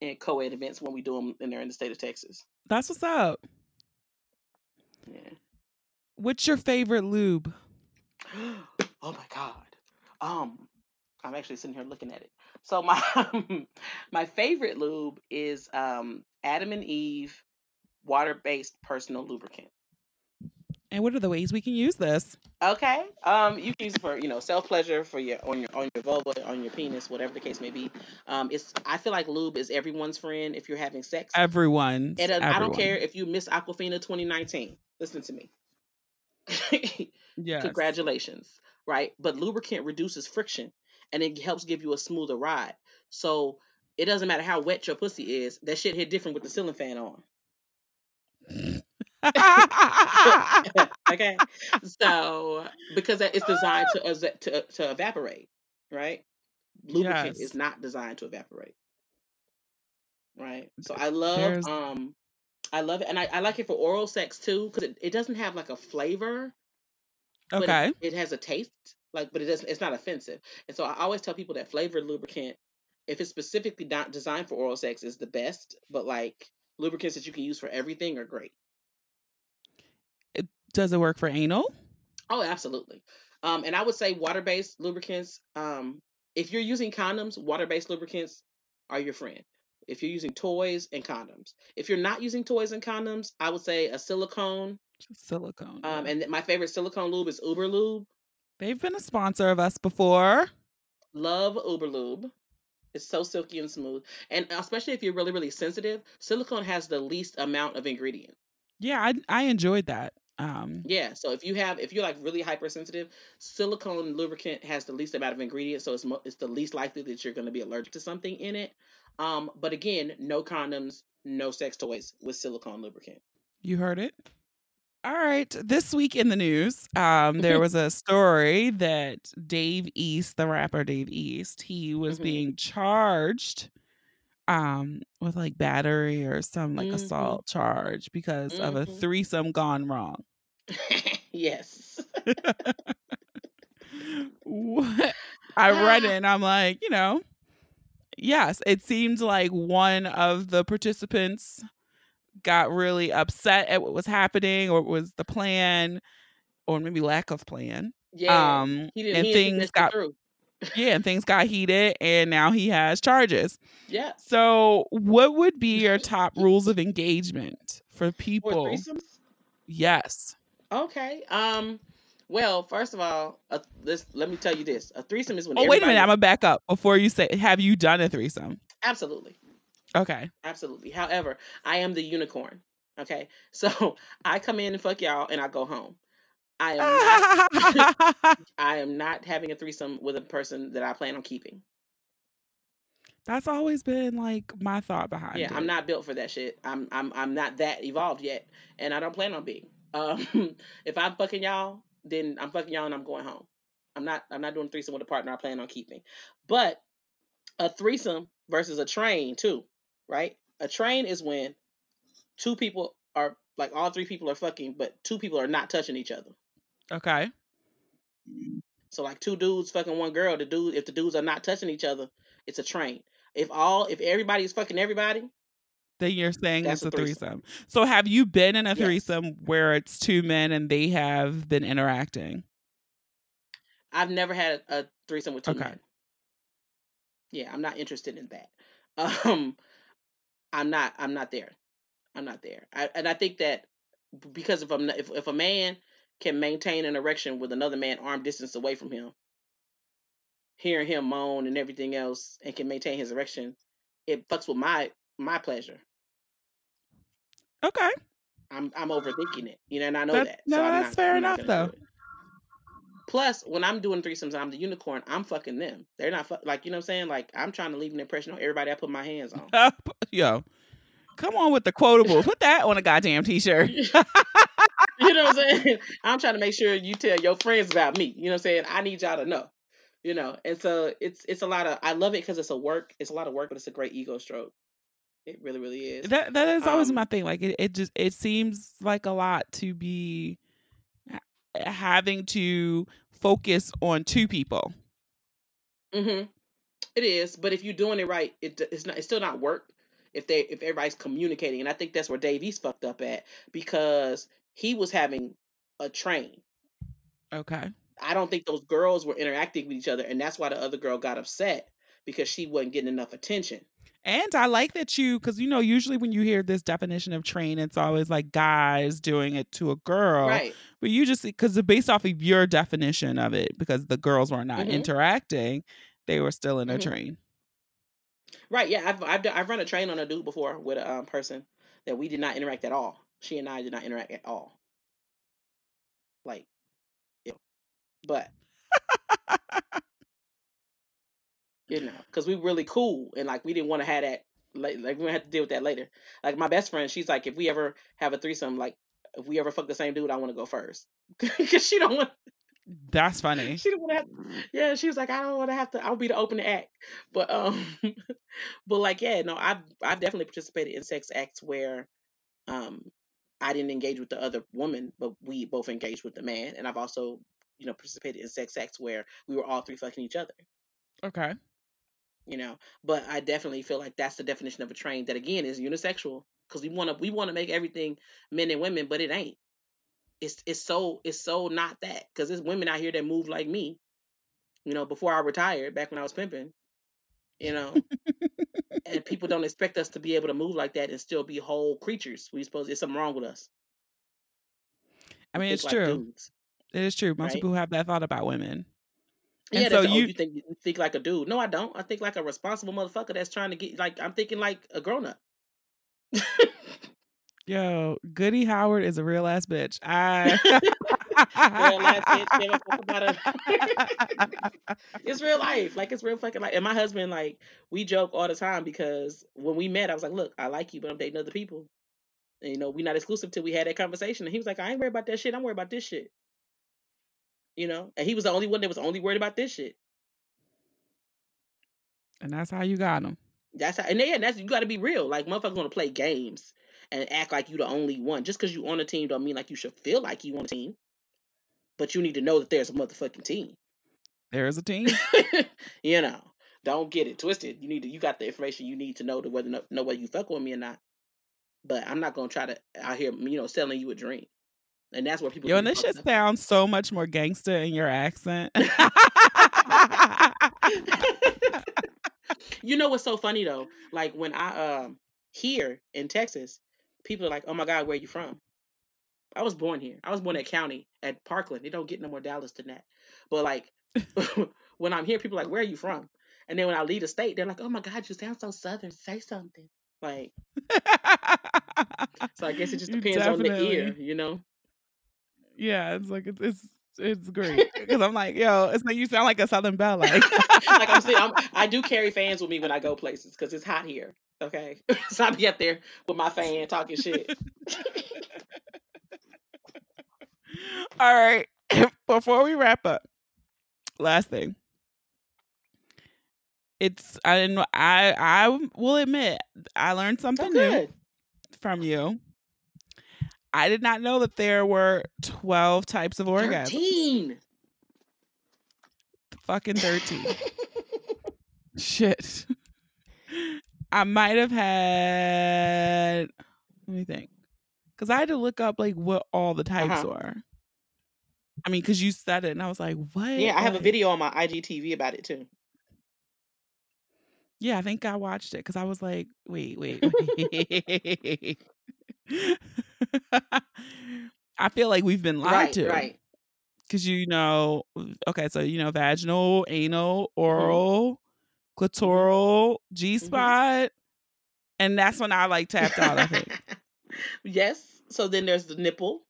in co-ed events when we do them and they're in the state of Texas. That's what's up. Yeah. What's your favorite lube? oh my god. Um I'm actually sitting here looking at it. So my my favorite lube is um Adam and Eve water-based personal lubricant. And what are the ways we can use this? Okay. Um, you can use it for you know self pleasure for your on your on your vulva, on your penis, whatever the case may be. Um, it's I feel like lube is everyone's friend if you're having sex. Everyone. And uh, I don't care if you miss Aquafina 2019. Listen to me. yeah. Congratulations, right? But lubricant reduces friction and it helps give you a smoother ride. So it doesn't matter how wet your pussy is. That shit hit different with the ceiling fan on. okay. So because that- it's designed to to to evaporate, right? Lubricant Yes. is not designed to evaporate. Right. So I love There's- um I love it and I, I like it for oral sex too because it, it doesn't have like a flavor, okay. it, it has a taste. Like, but it doesn't. It's not offensive. And so I always tell people that flavored lubricant, if it's specifically not designed for oral sex, is the best. But like lubricants that you can use for everything are great. Does it work for anal? Oh, absolutely. Um, and I would say water-based lubricants. Um, if you're using condoms, water-based lubricants are your friend. If you're using toys and condoms, if you're not using toys and condoms, I would say a silicone. Silicone. Um, and my favorite silicone lube is Uber Lube. They've been a sponsor of us before. Love Uber Lube. It's so silky and smooth, and especially if you're really, really sensitive, silicone has the least amount of ingredient. Yeah, I I enjoyed that. Um, Yeah, so if you have, if you're like really hypersensitive, silicone lubricant has the least amount of ingredients, so it's mo- it's the least likely that you're going to be allergic to something in it. Um, but again, no condoms, no sex toys with silicone lubricant. you heard it. All right. This week in the news, um, there was a story that Dave East, the rapper Dave East, he was Mhm. being charged um with like battery or some like Mhm. assault charge because of a Mhm. threesome gone wrong. yes. What? I read it and I'm like, you know, yes, it seemed like one of the participants got really upset at what was happening or was the plan or maybe lack of plan. Yeah. Um he didn't. and things got through. yeah, and things got heated and now he has charges. Yeah. So, what would be your top rules of engagement for people? Yes. Okay. Um. Well, first of all, a, this let me tell you this: a threesome is when. Oh, wait a minute. I'm gonna back up before you say. Have you done a threesome? Absolutely. Okay. Absolutely. However, I am the unicorn. Okay. So I come in and fuck y'all and I go home. I am not I am not having a threesome with a person that I plan on keeping. That's always been like my thought behind Yeah, it. I'm not built for that shit. I'm I'm I'm not that evolved yet. And I don't plan on being. Um if I'm fucking y'all, then I'm fucking y'all and I'm going home. I'm not I'm not doing a threesome with a partner I plan on keeping. But a threesome versus a train too, right? A train is when two people are like all three people are fucking, but two people are not touching each other. Okay. So like two dudes fucking one girl, the dude if the dudes are not touching each other, it's a train. If all if everybody is fucking everybody, Then you're saying That's it's a threesome. threesome. So have you been in a Yes. threesome where it's two men and they have been interacting? I've never had a threesome with two Okay. men. Yeah, I'm not interested in that. Um I'm not I'm not there. I'm not there. I, and I think that because if I'm if if a man can maintain an erection with another man arm distance away from him, hearing him moan and everything else, and can maintain his erection, it fucks with my my pleasure. Okay. I'm I'm overthinking it, you know, and I know That- that. no, I'm that's not- fair I'm enough, though. Plus, when I'm doing threesomes, I'm the unicorn. I'm fucking them. They're not fu- like you know what I'm saying. Like I'm trying to leave an impression on everybody I put my hands on. Up, yo. Come on with the quotable. Put that on a goddamn t-shirt. you know what I'm saying? I'm trying to make sure you tell your friends about me. You know what I'm saying? I need y'all to know. You know, and so it's it's a lot of I love it because it's a work. It's a lot of work, but it's a great ego stroke. It really, really is. That that is always Um, my thing. Like it, it just it seems like a lot to be having to focus on two people. Mm-hmm. It is, but if you're doing it right, it it's not. It's still not work. If they if everybody's communicating, and I think that's where Dave East fucked up at because he was having a train. Okay. I don't think those girls were interacting with each other, and that's why the other girl got upset because she wasn't getting enough attention. And I like that you, because you know, usually when you hear this definition of train, it's always like guys doing it to a girl. Right. But you just, because based off of your definition of it, because the girls were not Mhm. interacting, they were still in a Mhm. train. Right. Yeah. I've I've, I've run a train on a dude before with a um, person that we did not interact at all. She and I did not interact at all. Like. But you know, because we really cool and like we didn't want to have that. Like, like we gonna have to deal with that later. Like my best friend, she's like, if we ever have a threesome, like if we ever fuck the same dude, I want to go first because she don't want. That's funny. She didn't want to have. Yeah, she was like, I don't want to have to. I'll be the opening act. But um, but like, yeah, no, I've I've definitely participated in sex acts where, um, I didn't engage with the other woman, but we both engaged with the man, and I've also, you know, participated in sex acts where we were all three fucking each other. Okay. You know, but I definitely feel like that's the definition of a train that again is unisexual because we want to we want to make everything men and women, but it ain't. It's it's so it's so not that because there's women out here that move like me. You know, before I retired, back when I was pimping, you know, and people don't expect us to be able to move like that and still be whole creatures. We supposed there's something wrong with us. I mean, think it's like true. dudes. It is true. Most Right. people have that thought about women. And Yeah, so that's, oh, you- you think you think like a dude? No, I don't. I think like a responsible motherfucker that's trying to get like I'm thinking like a grown up. Yo, Goody Howard is a real ass bitch. I. Real ass bitch, give a fuck about her. it's real life. Like it's real fucking life. And my husband, like, we joke all the time because when we met, I was like, Look, I like you, but I'm dating other people. And you know, we're not exclusive till we had that conversation. And he was like, I ain't worried about that shit. I'm worried about this shit. You know? And he was the only one that was only worried about this shit. and that's how you got him. That's how and yeah, that's you gotta be real. Like motherfuckers wanna play games and act like you the only one. Just because you on a team don't mean like you should feel like you on a team. But you need to know that there's a motherfucking team. There is a team. you know, don't get it twisted. You need to, you got the information you need to know to whether know whether you fuck with me or not. But I'm not gonna try to out here, you know, selling you a dream. And that's where people. Yo, and this shit sounds so much more gangster in your accent. you know what's so funny though? Like when I um here in Texas, people are like, "Oh my God, where are you from?" I was born here. I was born at County at Parkland. They don't get no more Dallas than that. But like when I'm here, people are like, "Where are you from?" And then when I leave the state, they're like, "Oh my God, you sound so southern. Say something." Like so, I guess it just depends on the ear, you know. Yeah, it's like it's it's, it's great because I'm like, yo, it's like you sound like a Southern Belle. Like, like I'm saying, I'm, I do carry fans with me when I go places because it's hot here. Okay, so I be up there with my fan talking shit. all right. Before we wrap up, last thing. It's I didn't I I will admit I learned So something new from you. I did not know that there were twelve types of orgasms. Thirteen. Fucking thirteen. Shit. I might have had. Let me think. Because I had to look up like what all the types Uh-huh. were. I mean, because you said it, and I was like, "What?" yeah, I have a video on my IGTV about it too. Yeah, I think I watched it because I was like, "Wait, wait, wait." I feel like we've been lied Right, to. right. Because you know, okay, so you know, vaginal, anal, Mm-hmm. oral, clitoral, G spot. And that's when I like tapped out, I think. yes. So then there's the nipple,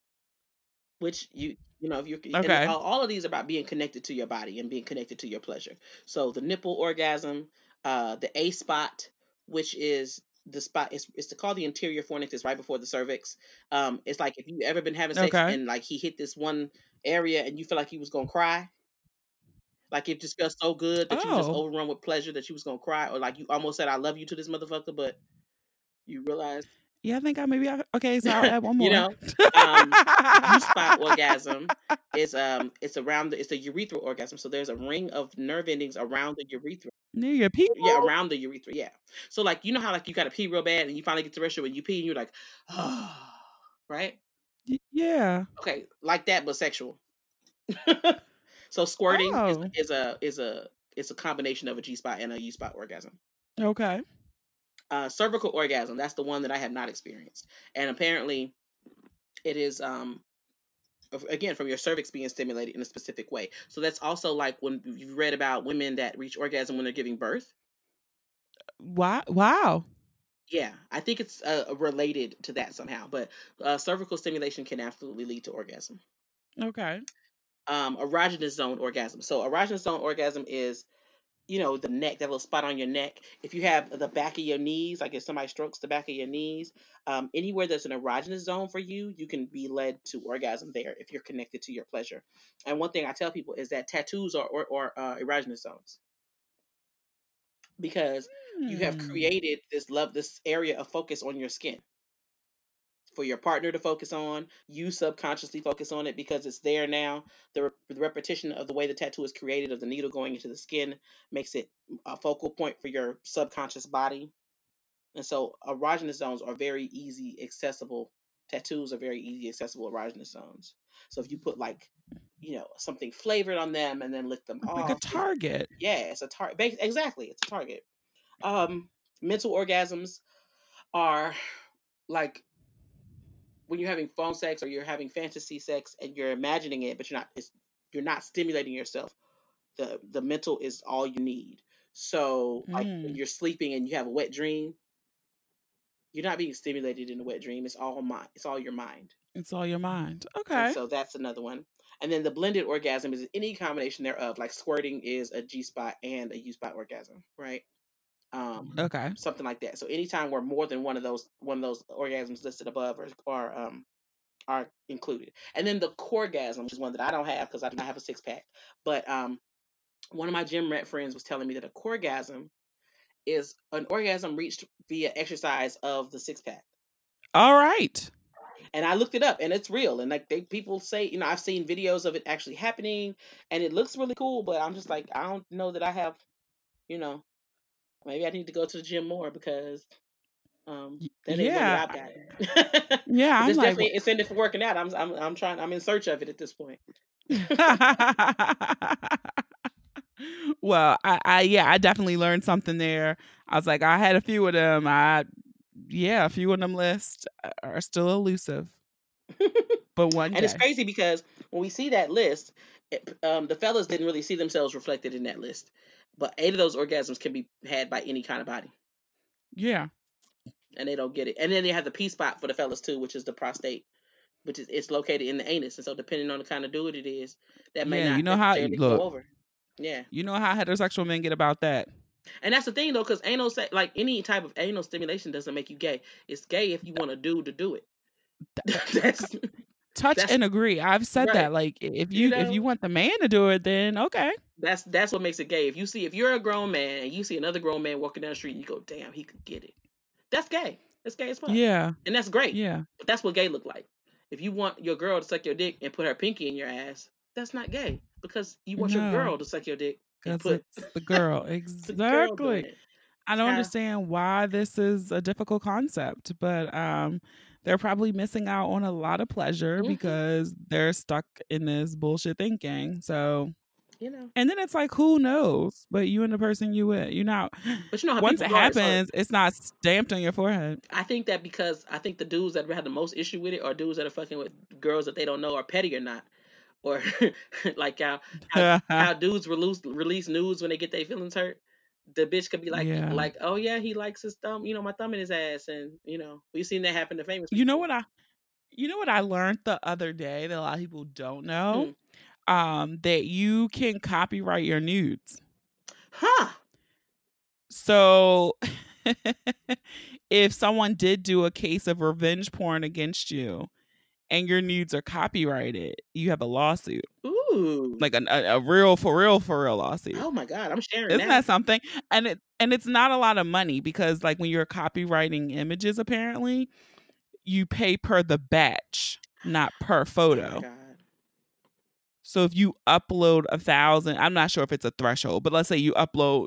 which you you know if you're Okay. all, all of these about being connected to your body and being connected to your pleasure. So the nipple orgasm, uh, the A spot, which is the spot it's it's called the anterior fornix. It's right before the cervix. Um, it's like if you ever been having sex Okay. and like he hit this one area and you feel like he was gonna cry. Like it just felt so good that you were just Oh. overrun with pleasure that you was gonna cry, or like you almost said "I love you" to this motherfucker, but you realized Yeah, I think I maybe I, okay, so I'll add one more. you know um U-spot orgasm is um it's around the it's a urethral orgasm. So there's a ring of nerve endings around the urethra. Near your people? Yeah, around the urethra. Yeah. So like you know how like you gotta pee real bad and you finally get to the restroom and you pee and you're like, oh, right? Y- Yeah. Okay, like that but sexual. so squirting is, Oh. is a is a it's a combination of a G spot and a U spot orgasm. Okay. Uh, cervical orgasm, that's the one that I have not experienced. And apparently it is um again from your cervix being stimulated in a specific way. So that's also like when you've read about women that reach orgasm when they're giving birth. Wow. Wow. Yeah, I think it's uh, related to that somehow. But uh, cervical stimulation can absolutely lead to orgasm. Okay. Um, erogenous zone orgasm. So erogenous zone orgasm is, you know, the neck, that little spot on your neck. If you have the back of your knees, like if somebody strokes the back of your knees, um, anywhere there's an erogenous zone for you, you can be led to orgasm there if you're connected to your pleasure. And one thing I tell people is that tattoos are or, or uh, erogenous zones because you have Hmm. created this love this area of focus on your skin for your partner to focus on you subconsciously focus on it because it's there now the, re- the repetition of the way the tattoo is created of the needle going into the skin makes it a focal point for your subconscious body and so erogenous zones are very easy accessible tattoos are very easy accessible erogenous zones so if you put like you know something flavored on them and then lick them It's off like a target. yeah, it's a target. Exactly, it's a target. Um, mental orgasms are like when you're having phone sex or you're having fantasy sex and you're imagining it, but you're not. It's, you're not stimulating yourself. The the mental is all you need. So like when Mm. you're sleeping and you have a wet dream, you're not being stimulated in a wet dream. It's all mind. It's all your mind. It's all your mind. And Okay. so that's another one. And then the blended orgasm is any combination thereof. Like squirting is a G spot and a U spot orgasm, right? Um, Okay. something like that. So anytime where more than one of those one of those orgasms listed above are, are um are included. And then the coregasm, which is one that I don't have because I do not have a six pack. But um one of my gym rat friends was telling me that a coregasm is an orgasm reached via exercise of the six pack. All right. And I looked it up and it's real. And like they people say, you know, I've seen videos of it actually happening and it looks really cool, but I'm just like, I don't know that I have, you know, maybe I need to go to the gym more because um that ain't yeah. one that I've got. Yeah. But I'm there's like, definitely incentive for working out. I'm I'm I'm trying I'm in search of it at this point. well, I, I yeah, I definitely learned something there. I was like, I had a few of them. I yeah, a few of them lists are still elusive. But one And it's crazy because when we see that list, it, um, the fellas didn't really see themselves reflected in that list. But eight of those orgasms can be had by any kind of body, Yeah. and they don't get it. And then they have the P spot for the fellas too, which is the prostate, which is it's located in the anus. And so depending on the kind of dude it is, that may Yeah, not you know how- look. go over. Yeah, You know how heterosexual men get about that. and that's the thing though, because anal se- like any type of anal stimulation doesn't make you gay. It's gay if you want a dude to do it. that's Touch That's- and agree. I've said Right. that. Like, if You you if you want the man to do it, then okay. That's that's what makes it gay. If you see if you're a grown man and you see another grown man walking down the street and you go, damn, he could get it. That's gay. That's gay as fuck. Yeah. And that's great. Yeah. But that's what gay look like. If you want your girl to suck your dick and put her pinky in your ass, that's not gay. Because you want your girl to suck your dick and Because put the girl. the girl Exactly. I don't Yeah. understand why this is a difficult concept, but um they're probably missing out on a lot of pleasure Mhm. because they're stuck in this bullshit thinking. So You know. And then it's like, who knows? But you and the person you with, you know. But you know how once it people are, so- happens, it's not stamped on your forehead. I think that because I think the dudes that have the most issue with it are dudes that are fucking with girls that they don't know are petty or not, or like how how, how dudes release release news when they get their feelings hurt. The bitch could be like, Yeah. like, oh yeah, he likes his thumb, you know, my thumb in his ass, and you know, we've seen that happen to famous. you know what I you know what I learned the other day that a lot of people don't know? Um, that you can copyright your nudes. Huh? So if someone did do a case of revenge porn against you and your nudes are copyrighted, you have a lawsuit. Ooh. Like a, a, a real for real for real lawsuit. oh my god, I'm sharing Isn't that. that something? And it and it's not a lot of money because like when you're copywriting images apparently, you pay per the batch, not per Oh photo. my god. So if you upload a thousand, I'm not sure if it's a threshold, but let's say you upload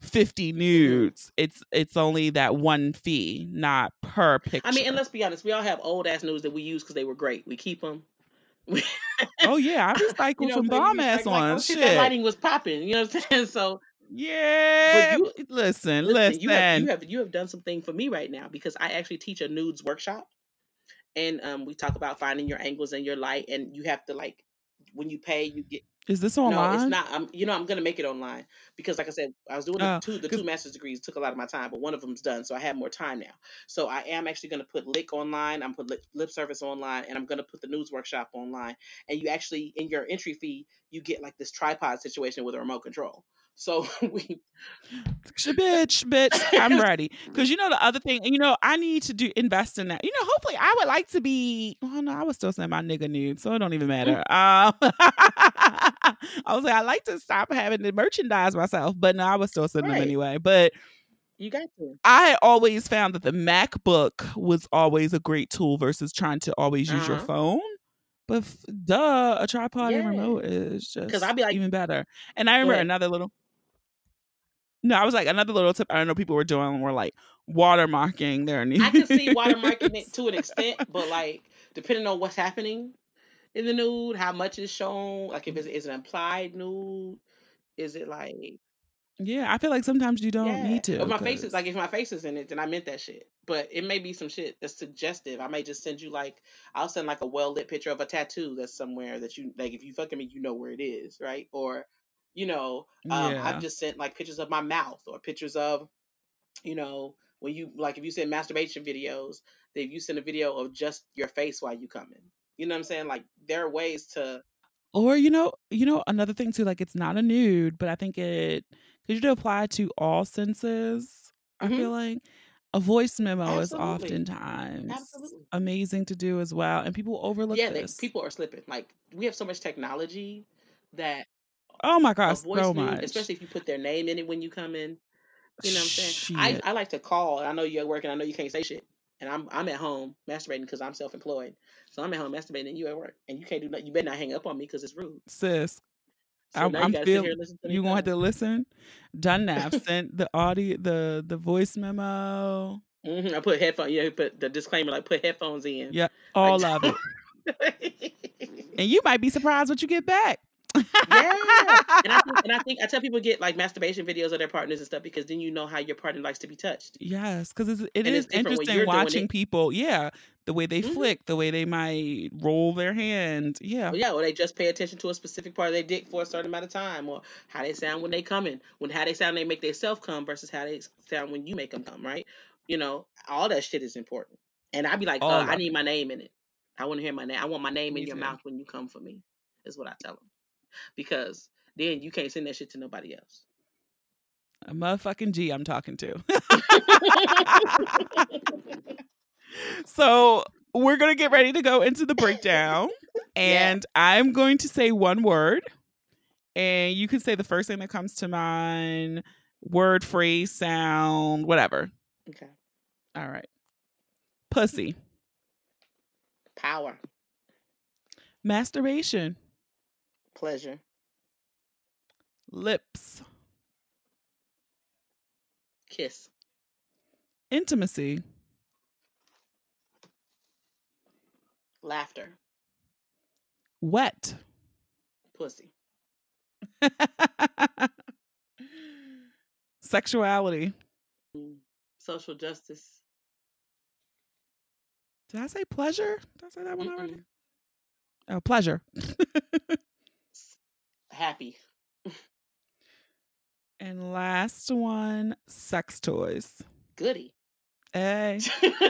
50 Mm-hmm. nudes, it's it's only that one fee, not per picture. I mean, and let's be honest, we all have old ass nudes that we use because they were great. We keep them. Oh yeah, I recycle You know, some bomb ass like, like, oh ones. shit, Shit. that lighting was popping. You know what I'm saying? So yeah. you- listen, listen. listen, you have you have you have done something for me right now because I actually teach a nudes workshop, and um, we talk about finding your angles and your light, and you have to like when you pay, you get Is this online? no, it's not. I'm you know I'm gonna make it online because like I said, I was doing the Oh, two the two master's degrees took a lot of my time, but one of them's done, so I have more time now. So I am actually gonna put Lick online. I'm put lip, lip service online, and I'm gonna put the news workshop online. And you actually in your entry fee, you get like this tripod situation with a remote control. So we bitch, bitch, I'm ready. Because you know the other thing, you know, I need to do invest in that. You know, hopefully, I would like to be. Oh no, I would still send my nigga nude, so it don't even matter. Um, I was like, I like to stop having to merchandise myself, but no, I was still send them anyway. But you got to. I always found that the MacBook was always a great tool versus trying to always use your Uh-huh. phone. But f- duh, a tripod and remote is just because I'd be like- even better. And I remember ahead. another little. No, I was like another little tip. I don't know people were doing were like watermarking their news. I can see watermarking it to an extent, but like depending on what's happening in the nude, how much is shown, like if it's is it implied nude, is it like Yeah, I feel like sometimes you don't yeah. need to. If my face is like if my face is in it, then I meant that shit. But it may be some shit that's suggestive. I may just send you like I'll send like a well lit picture of a tattoo that's somewhere that you like if you fucking me, you know where it is, right? Or you know, um, Yeah. I've just sent like pictures of my mouth or pictures of, you know, when you like if you send masturbation videos, if you send a video of just your face while you coming. You know what I'm saying? Like there are ways to Or you know, you know another thing too. Like it's not a nude, but I think it could you apply to all senses. I Mhm. feel like a voice memo is oftentimes Absolutely. amazing to do as well, and people overlook yeah, they, people are slipping. Like we have so much technology that oh my gosh, so nude, much. especially if you put their name in it when you come in. You know what I'm saying? I, I like to call. I know you're working I know you can't say shit. And I'm I'm at home masturbating because I'm self employed. So I'm at home masturbating and you at work. And you can't do nothing. You better not hang up on me because it's rude. sis. So I'm- I'm gotta feel- here and to. You gonna have to listen. Done now. Sent the audio, the the voice memo. Mhm, I put headphones. Yeah, put the disclaimer like put headphones in. Yeah, all of it. And you might be surprised what you get back. Yeah, and I think, and I think I tell people get like masturbation videos of their partners and stuff because then you know how your partner likes to be touched. Yes, because it's, it And is different when interesting you're watching people. Yeah, the way they Mhm. flick, the way they might roll their hand. Yeah, Well, yeah, or they just pay attention to a specific part of their dick for a certain amount of time, or how they sound when they come in, when how they sound they make themselves come versus how they sound when you make them come, right? You know, all that shit is important. And I'd be like, uh, I need my name in it. I want to hear my name. I want my name Me in your mouth when you come for me. Is what I tell them, because then you can't send that shit to nobody else. a motherfucking G I'm talking to. so we're gonna get ready to go into the breakdown, and I'm going to say one word, and you can say the first thing that comes to mind. Word, phrase, sound, whatever. okay. All right. Pussy. Power, Masturbation. Pleasure, Lips. kiss, Intimacy. laughter, Wet. pussy, Sexuality. Mm, Social justice. Did I say pleasure? Did I say that one already? Mm-mm. Oh, pleasure. Happy. and last one, sex toys. Goody. Hey.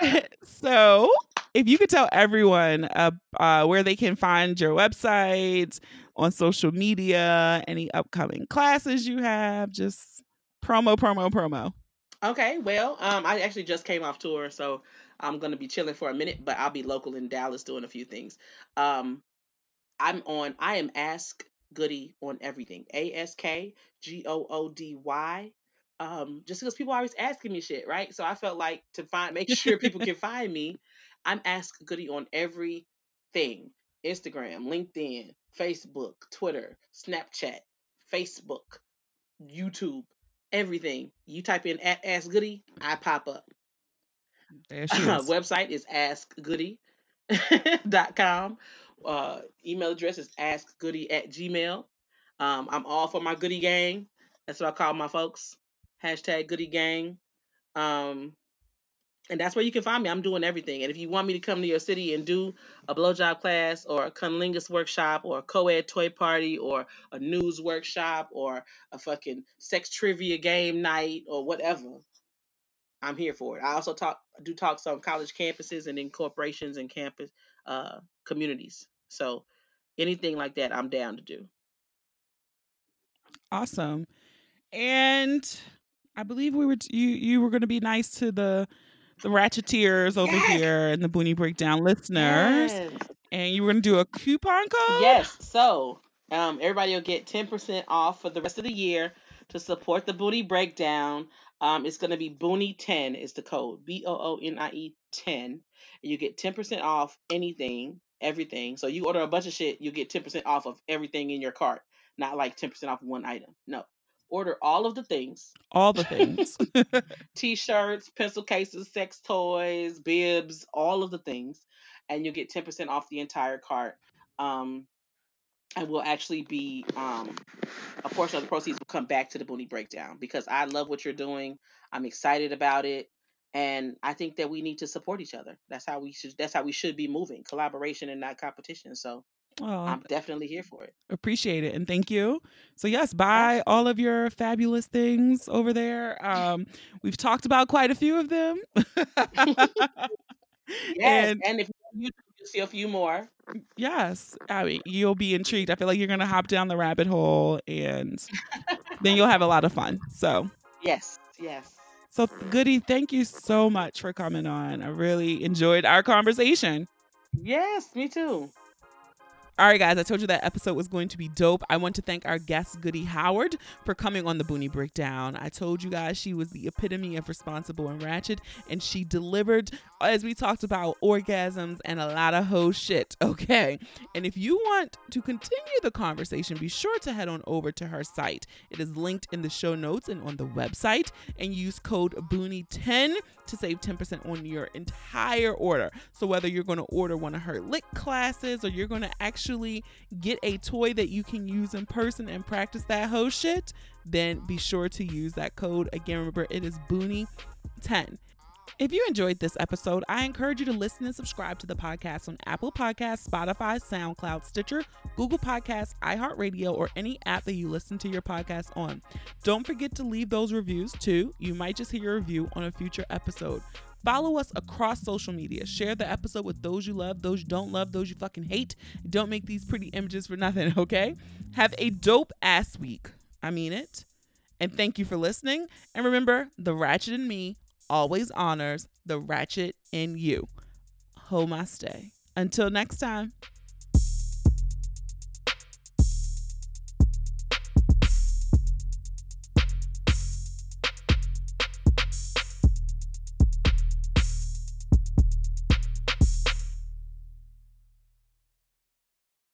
so, if you could tell everyone uh, uh, where they can find your website on social media, any upcoming classes you have, just promo, promo, promo. Okay, well, um, I actually just came off tour, so I'm gonna be chilling for a minute, but I'll be local in Dallas doing a few things. Um, I'm on. I am Ask Goody on everything. A S K G O O D Y. Um, just because people are always asking me shit, right? So I felt like to find, make sure people can find me. I'm Ask Goody on everything: Instagram, LinkedIn, Facebook, Twitter, Snapchat, Facebook, YouTube, everything. You type in at Ask Goody, I pop up. There she is. website is askgoody.com. Uh, email address is askgoody at gmail. Um, I'm all for my goody gang. That's what I call my folks. Hashtag goody gang. Um, and that's where you can find me. I'm doing everything. And if you want me to come to your city and do a blowjob class or a cunnilingus workshop or a co-ed toy party or a news workshop or a fucking sex trivia game night or whatever, I'm here for it. I also talk do talks on college campuses and in corporations and campus uh, communities. So anything like that, I'm down to do. Awesome. And I believe we were you you were going to be nice to the the ratcheteers over Yes. here and the Boonie Breakdown listeners, Yes. and you were going to do a coupon code. Yes. So um, everybody will get 10% off for the rest of the year to support the Boonie Breakdown. Um, it's going to be Boonie 10 is the code B O O N I E 10. And you get 10% off anything, everything. So you order a bunch of shit, you get 10% off of everything in your cart, not like 10% off one item. No. Order all of the things All the things. t-shirts, pencil cases, sex toys, bibs, all of the things, and you'll get 10% off the entire cart. Um, and will actually be um, a portion of the proceeds will come back to the Boonie Breakdown because I love what you're doing. I'm excited about it, and I think that we need to support each other. That's how we should. That's how we should be moving: collaboration and not competition. So oh, I'm definitely here for it. appreciate it and thank you. So yes, buy all of your fabulous things over there. Um, we've talked about quite a few of them. Yes, and and if you see a few more. yes, I mean you'll be intrigued. I feel like you're gonna hop down the rabbit hole and then you'll have a lot of fun. So Yes, yes. So Goody, thank you so much for coming on. I really enjoyed our conversation. Yes, me too. All right, guys, I told you that episode was going to be dope. I want to thank our guest, Goody Howard, for coming on the Boonie Breakdown. I told you guys she was the epitome of responsible and ratchet, and she delivered, as we talked about, orgasms and a lot of hoe shit, okay? And if you want to continue the conversation, be sure to head on over to her site. It is linked in the show notes and on the website, and use code BOONIE10 to save 10% on your entire order. So whether you're going to order one of her lick classes or you're going to actually get a toy that you can use in person and practice that hoe shit, then be sure to use that code. Again, remember it is Boonie10. If you enjoyed this episode, I encourage you to listen and subscribe to the podcast on Apple Podcasts, Spotify, SoundCloud, Stitcher, Google Podcasts, iHeartRadio, or any app that you listen to your podcast on. Don't forget to leave those reviews too. You might just hear a review on a future episode. Follow us across social media. Share the episode with those you love, those you don't love, those you fucking hate. Don't make these pretty images for nothing, okay? Have a dope ass week. I mean it. And thank you for listening. And remember, the ratchet in me always honors the ratchet in you. Ho my stay. Until next time.